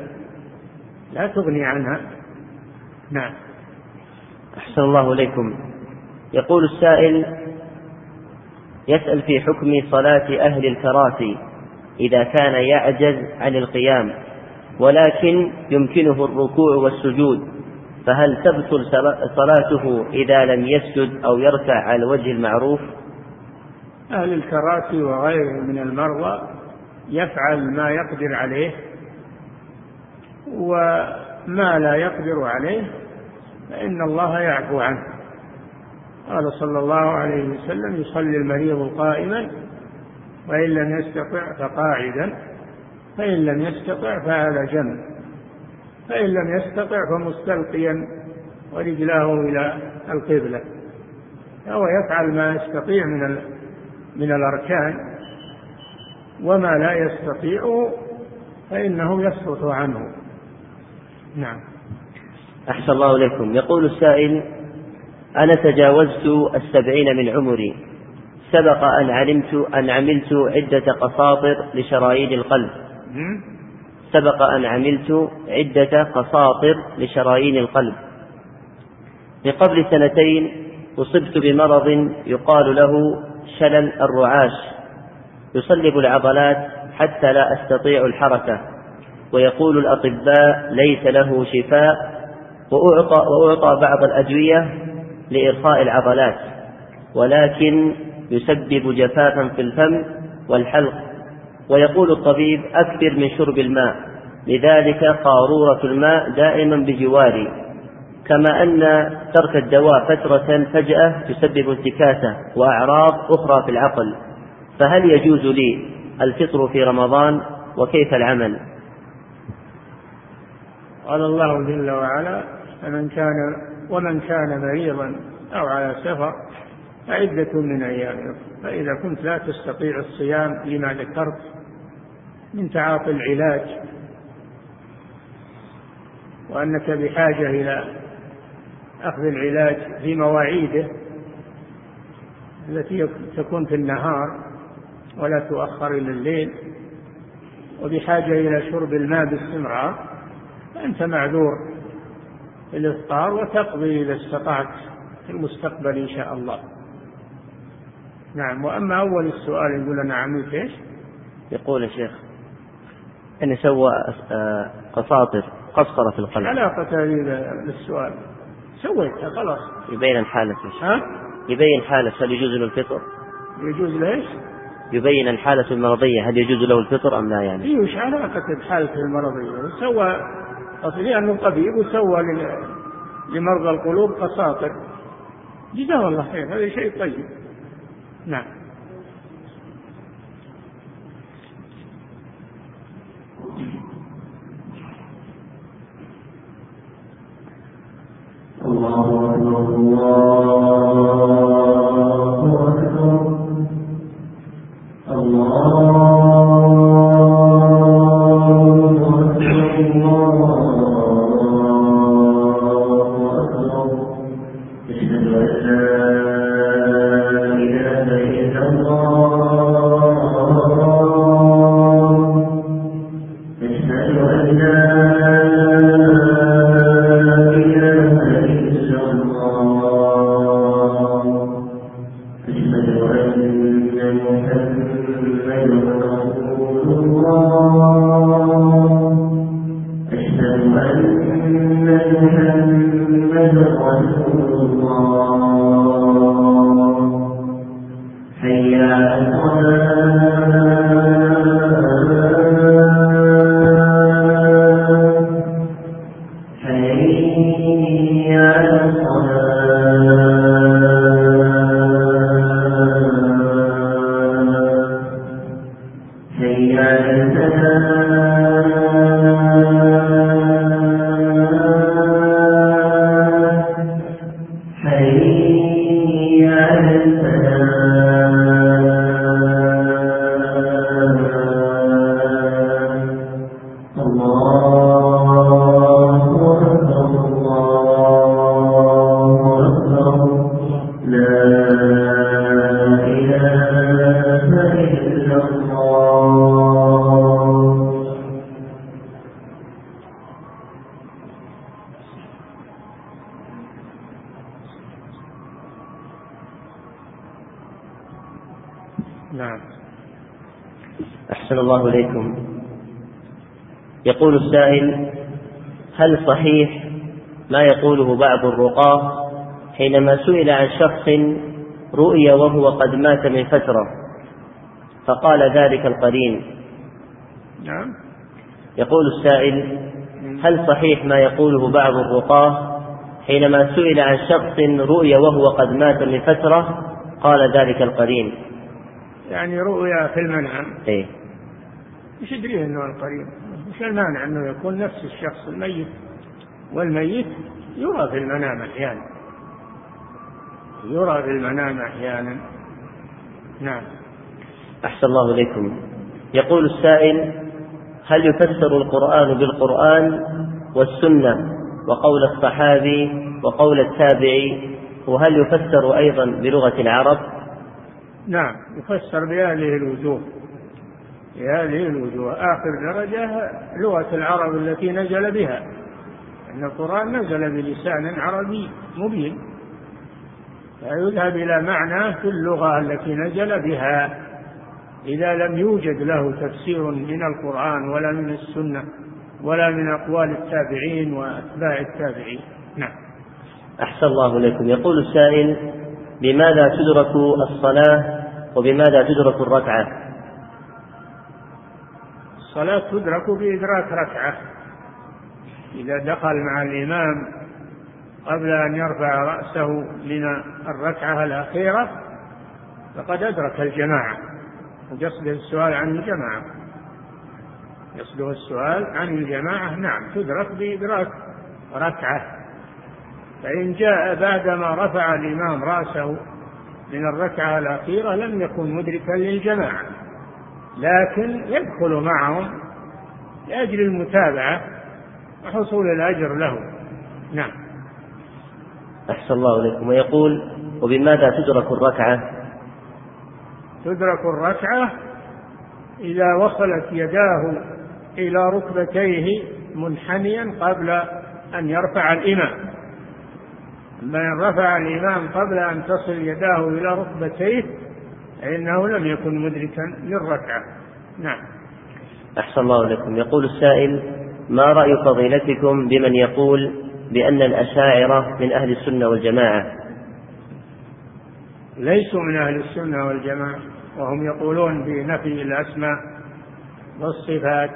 لا تغني عنها. نعم. أحسن الله إليكم. يقول السائل يسأل في حكم صلاة أهل الكراسي إذا كان يعجز عن القيام ولكن يمكنه الركوع والسجود فهل تبطل صلاته إذا لم يسجد أو يركع على الوجه المعروف؟ أهل الكراسي وغيرهم من المرضى يفعل ما يقدر عليه وما لا يقدر عليه فإن الله يعفو عنه. قال صلى الله عليه وسلم يصلي المريض قائما وإن لم يستطع فقاعدا فإن لم يستطع فعلى جنب فإن لم يستطع فمستلقيا ورجلاه إلى القبلة. فهو يفعل ما يستطيع من من الأركان وما لا يستطيع فإنه يسقط عنه. نعم. أحسن الله إليكم. يقول السائل أنا تجاوزت السبعين من عمري. سبق أن علمت أن عملت عدة قساطر لشرايين القلب. سبق أن عملت عدة قساطر لشرايين القلب. من قبل سنتين أصبت بمرض يقال له شلل الرعاش. يصلب العضلات حتى لا أستطيع الحركة. ويقول الأطباء ليس له شفاء. وأعطى, وأعطى بعض الأدوية لإرخاء العضلات ولكن يسبب جفافا في الفم والحلق. ويقول الطبيب أكثر من شرب الماء لذلك قارورة الماء دائما بجواري. كما أن ترك الدواء فترة فجأة يسبب انتكاسة وأعراض أخرى في العقل. فهل يجوز لي الفطر في رمضان؟ وكيف العمل؟ قال الله جل وعلا فمن كان ومن كان مريضا أو على سفر فعدة من أيام. فإذا كنت لا تستطيع الصيام لما ذكرت من تعاطي العلاج وأنك بحاجة إلى أخذ العلاج في مواعيده التي تكون في النهار ولا تؤخر إلى الليل وبحاجة إلى شرب الماء باستمرار فأنت معذور. الإفطار وتقضي إذا استطعت في المستقبل إن شاء الله نعم وأما أول السؤال يقول أنا عملت إيش يقول يا شيخ أن سوى آه، قساطر قسطرة في القلب علاقة للسؤال سويتها خلاص يبين الحالة ها؟ يبين حالة هل يجوز له الفطر؟ يجوز له إيش؟ يبين الحالة المرضية هل يجوز له الفطر أم لا يعني؟ إيه وش علاقة بحالته المرضية؟ سوى لأنه طبيب وسوى لمرضى القلوب قساطر جزاه الله خير هذا شيء طيب. نعم. الله أكبر الله يقول السائل هل صحيح ما يقوله بعض الرقاة حينما سئل عن شخص رؤي وهو قد مات من فترة؟ فقال ذلك القرين نعم. يقول السائل هل صحيح ما يقوله بعض الرقاة حينما سئل عن شخص رؤي وهو قد مات من فترة؟ قال ذلك القرين يعني رؤيا في المنام إيه. إيش يدري إنه القرين وش المانع أنه يكون نفس الشخص الميت والميت يرى في المنام أحيانا. يرى في المنام أحيانا. نعم. أحسن الله إليكم. يقول السائل هل يفسر القرآن بالقرآن والسنة وقول الصحابي وقول التابعي؟ وهل يفسر أيضا بلغة العرب؟ نعم يفسر بهذه الوجوه. بهذه الوجوه. آخر درجة لغة العرب التي نزل بها. أن القرآن نزل بلسان عربي مبين. فيذهب إلى معنى في اللغة التي نزل بها. إذا لم يوجد له تفسير من القرآن ولا من السنة ولا من أقوال التابعين وأتباع التابعين. نعم. أحسن الله إليكم. يقول السائل بماذا تدرك الصلاة وبماذا تدرك الركعة؟ الصلاة تدرك بإدراك ركعة. إذا دخل مع الإمام قبل أن يرفع رأسه من الركعة الأخيرة فقد أدرك الجماعة. وقصده السؤال عن الجماعة. يصدر السؤال عن الجماعة. نعم تدرك بإدراك ركعة. فإن جاء بعدما رفع الإمام رأسه من الركعة الأخيرة لم يكن مدركا للجماعة. لكن يدخل معهم لأجل المتابعة وحصول الأجر له. نعم. أحسن الله إليكم. ويقول وبماذا تدرك الركعة؟ تدرك الركعة إذا وصلت يداه إلى ركبتيه منحنيا قبل أن يرفع الإمام. أما إن رفع الإمام قبل أن تصل يداه إلى ركبتيه فإنه لم يكن مدركا للركعة. نعم. أحسن الله لكم يقول السائل ما رأي فضيلتكم بمن يقول بأن الأشاعرة من أهل السنة والجماعة؟ ليسوا من أهل السنة والجماعة وهم يقولون بنفي الأسماء والصفات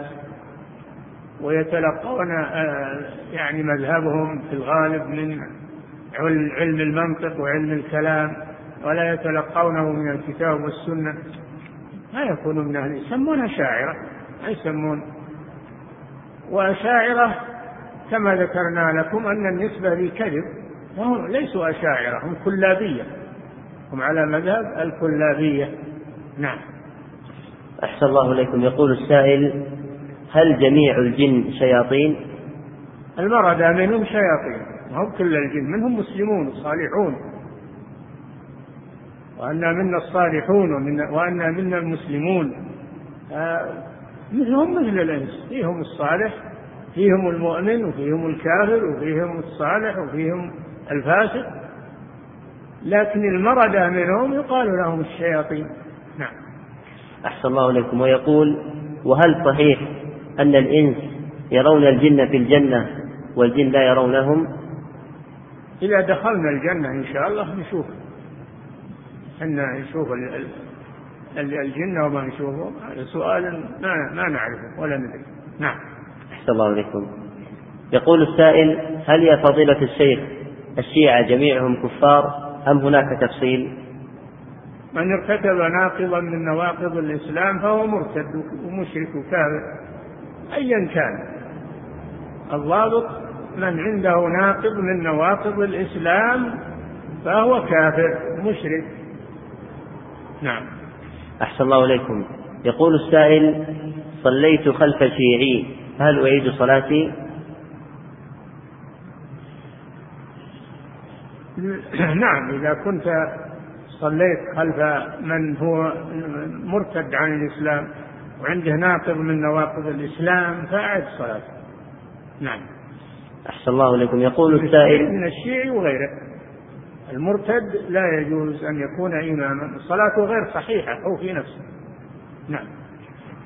ويتلقون آه، يعني مذهبهم في الغالب من علم المنطق وعلم الكلام. ولا يتلقونه من الكتاب والسنة. ما يكونوا من أهل يسمون أشاعرة ما يسمون. وأشاعرة كما ذكرنا لكم أن النسبة لكذب وهم ليسوا أشاعرة هم كلابية. هم على مذهب الكلابية. نعم. أحسن الله إليكم. يقول السائل هل جميع الجن شياطين؟ المردى منهم شياطين ما هم كل الجن منهم مسلمون صالحون. وأنا منا الصالحون ومن وأنا منا المسلمون. آه مثلهم مثل الإنس. فيهم الصالح فيهم المؤمن وفيهم الكافر وفيهم الصالح وفيهم الفاسق. لكن المردى منهم يقال لهم الشياطين. نعم. أحسن الله إليكم. ويقول وهل صحيح أن الإنس يرون الجن في الجنة والجن لا يرونهم؟ إذا دخلنا الجنة إن شاء الله نشوف. أن نشوف الجن وما نشوفه هذا سؤال ما ما نعرفه ولا ندري. نعم. أحسن الله إليكم يقول السائل هل يا فضيلة الشيخ الشيعة جميعهم كفار أم هناك تفصيل؟ من ارتكب ناقضا من نواقض الإسلام فهو مرتد ومشرك وكافر أيا كان. الضابط من عنده ناقض من نواقض الإسلام فهو كافر مشرك. نعم. أحسن الله إليكم. يقول السائل صليت خلف شيعي هل أعيد صلاتي؟ نعم إذا كنت صليت خلف من هو مرتد عن الإسلام وعنده ناقض من نواقض الإسلام فأعد صلاته نعم. أحسن الله إليكم. يقول السائل من الشيعي وغيره. المرتد لا يجوز أن يكون إماما. صلاته غير صحيحة أو في نفسه. نعم.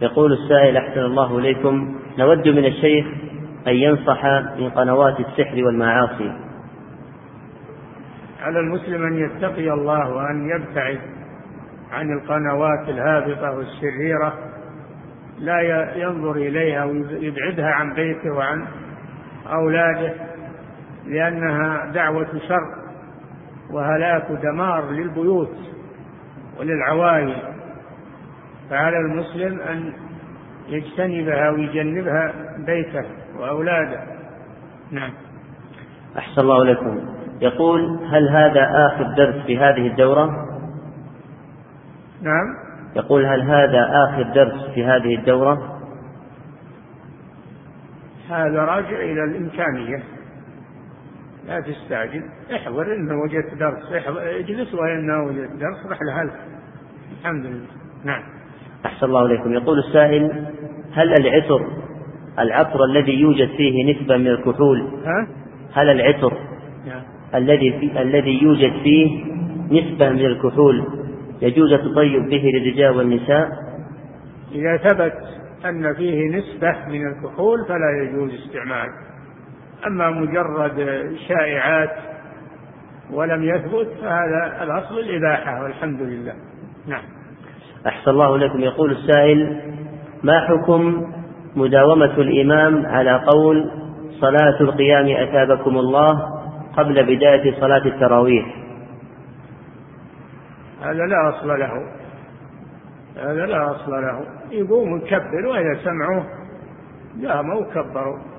يقول السائل أحسن الله إليكم نود من الشيخ أن ينصح من قنوات السحر والمعاصي. على المسلم أن يتقي الله وأن يبتعد عن القنوات الهابطة والشريرة لا ينظر إليها ويبعدها عن بيته وعن أولاده لأنها دعوة شر. وهلاك ودمار للبيوت وللعوائل. فعلى المسلم أن يجتنبها ويجنبها بيته وأولاده. نعم. أحسن الله لكم يقول هل هذا آخر درس في هذه الدورة؟ نعم. يقول هل هذا آخر درس في هذه الدورة؟ هذا راجع إلى الإمكانية. لا تستعجل. احضر إن وجدت درس. اجلس وإن وجدت درس رح لها. الحمد لله. نعم. أحسن الله إليكم يقول السائل هل العطر العطر الذي يوجد فيه نسبة من الكحول ها؟ هل العطر نعم. الذي في الذي يوجد فيه نسبة من الكحول يجوز التطيب به للرجال والنساء؟ إذا ثبت أن فيه نسبة من الكحول فلا يجوز استعمال. أما مجرد شائعات ولم يثبت فهذا الأصل الإباحة والحمد لله. نعم. أحسن الله لكم يقول السائل ما حكم مداومة الإمام على قول صلاة القيام أثابكم الله قبل بداية صلاة التراويح؟ هذا لا أصل له. هذا لا أصل له. يقوم يكبر وإذا سمعوه قاموا وكبروا.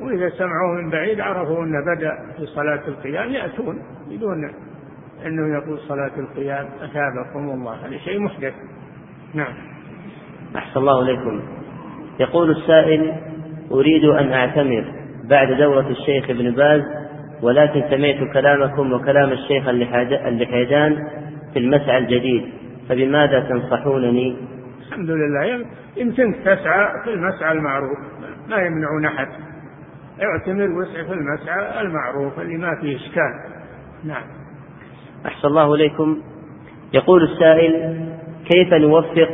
وإذا سمعوه من بعيد عرفوا أنه بدأ في صلاة القيام يأتون بدون أنه يقول صلاة القيام أثابكم الله. هذا شيء محدث. نعم. أحسن الله إليكم. يقول السائل أريد أن أعتمر بعد دورة الشيخ ابن باز ولكن سمعت كلامكم وكلام الشيخ اللحيدان في المسعى الجديد فبماذا تنصحونني؟ الحمد لله. يمكنك تسعى في المسعى المعروف ما يمنعون أحد. اعتمر واسع في المسعى المعروف اللي ما فيه إشكال. نعم. أحسن الله إليكم. يقول السائل كيف نوفق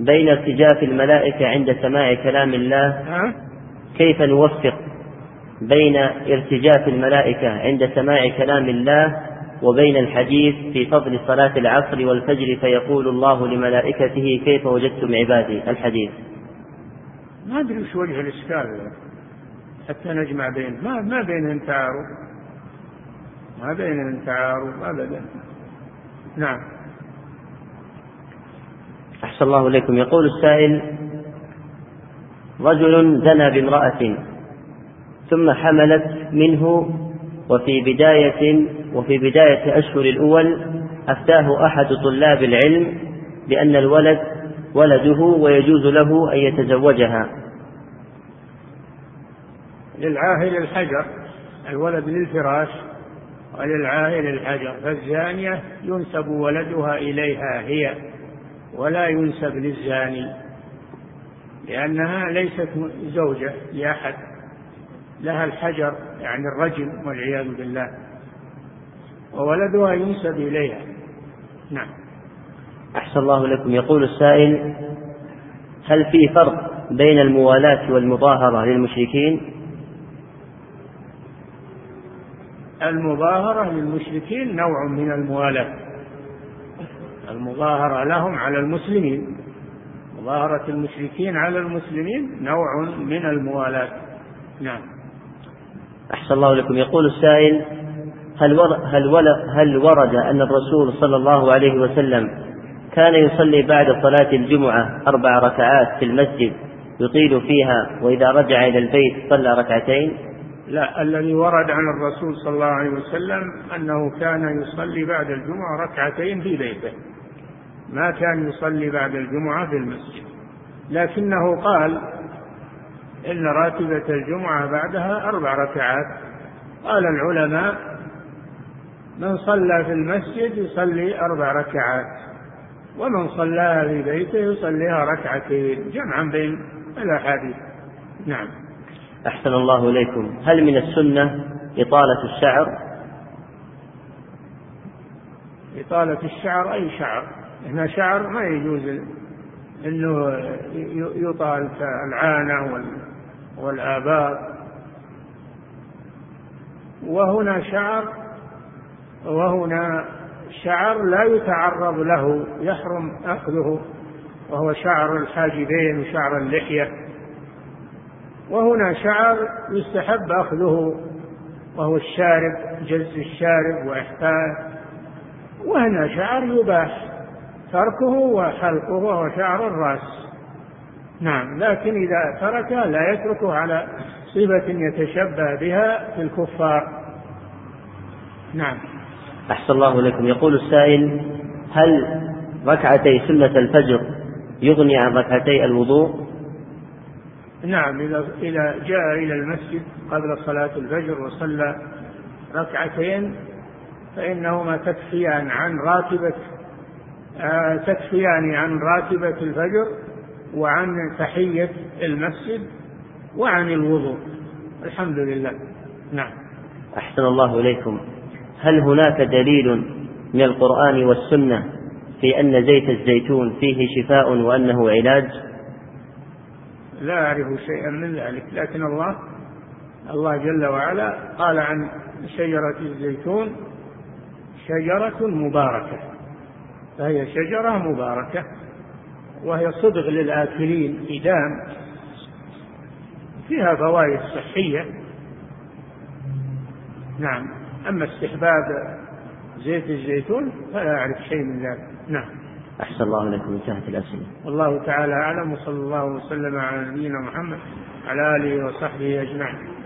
بين ارتجاف الملائكة عند سماع كلام الله؟ ها؟ كيف نوفق بين ارتجاف الملائكة عند سماع كلام الله وبين الحديث في فضل صلاة العصر والفجر فيقول الله لملائكته كيف وجدتم عبادي؟ الحديث. ما أدري وش وجه الإشكال. حتى نجمع بين ما ما بينهم تعارض. ما بينهم تعارض أبدا. نعم. أحسن الله إليكم. يقول السائل رجل زنى بامرأة ثم حملت منه وفي بداية وفي بداية أشهر الأول أفتاه أحد طلاب العلم بأن الولد ولده ويجوز له أن يتزوجها. للعاهل الحجر الولد للفراش وللعاهل الحجر. فالزانية ينسب ولدها إليها هي ولا ينسب للزاني لأنها ليست زوجة لأحد لها الحجر يعني الرجم والعياذ بالله. وولدها ينسب إليها. نعم. أحسن الله لكم. يقول السائل هل في فرق بين الموالاة والمظاهرة للمشركين؟ المظاهرة للمشركين نوع من الموالاة المظاهرة لهم على المسلمين. مظاهرة المشركين على المسلمين نوع من الموالاة نعم. أحسن الله لكم. يقول السائل هل هل هل ورد أن الرسول صلى الله عليه وسلم كان يصلي بعد صلاة الجمعة أربع ركعات في المسجد يطيل فيها وإذا رجع إلى البيت صلى ركعتين؟ لا الذي ورد عن الرسول صلى الله عليه وسلم أنه كان يصلي بعد الجمعة ركعتين في بيته. ما كان يصلي بعد الجمعة في المسجد. لكنه قال إن راتبة الجمعة بعدها أربع ركعات. قال العلماء من صلى في المسجد يصلي أربع ركعات ومن صلاها في بيته يصليها ركعتين جمعا بين الأحاديث. نعم. أحسن الله إليكم. هل من السنة إطالة الشعر؟ إطالة الشعر أي شعر؟ هنا شعر ما يجوز أنه يطال كالعانة والآباء. وهنا شعر وهنا شعر لا يتعرض له يحرم أخذه وهو شعر الحاجبين وشعر اللحية. وهنا شعر يستحب أخذه وهو الشارب جز الشارب وإحفاءه وهنا شعر يباح تركه وحلقه وهو شعر الرأس. نعم لكن إذا تركه لا يتركه على صفة يتشبه بها في الكفار. نعم. أحسن الله لكم يقول السائل هل ركعتي سنة الفجر يغني عن ركعتي الوضوء؟ نعم إذا جاء إلى المسجد قبل صلاة الفجر وصلى ركعتين فإنهما تكفيان عن راتبة آه تكفيان عن راتبة الفجر وعن تحية المسجد وعن الوضوء. الحمد لله. نعم. أحسن الله إليكم. هل هناك دليل من القرآن والسنة في أن زيت الزيتون فيه شفاء وأنه علاج؟ لا أعرف شيئا من ذلك لكن الله الله جل وعلا قال عن شجرة الزيتون شجرة مباركة فهي شجرة مباركة وهي صدغ للآكلين إدام فيها فوائد صحية. نعم أما استحباب زيت الزيتون فلا أعرف شيء من ذلك. نعم. أحسن الله لكم انتهت الأسئلة. والله تعالى أعلم وصلى الله وسلم على نبينا محمد على آله وصحبه أجمعين.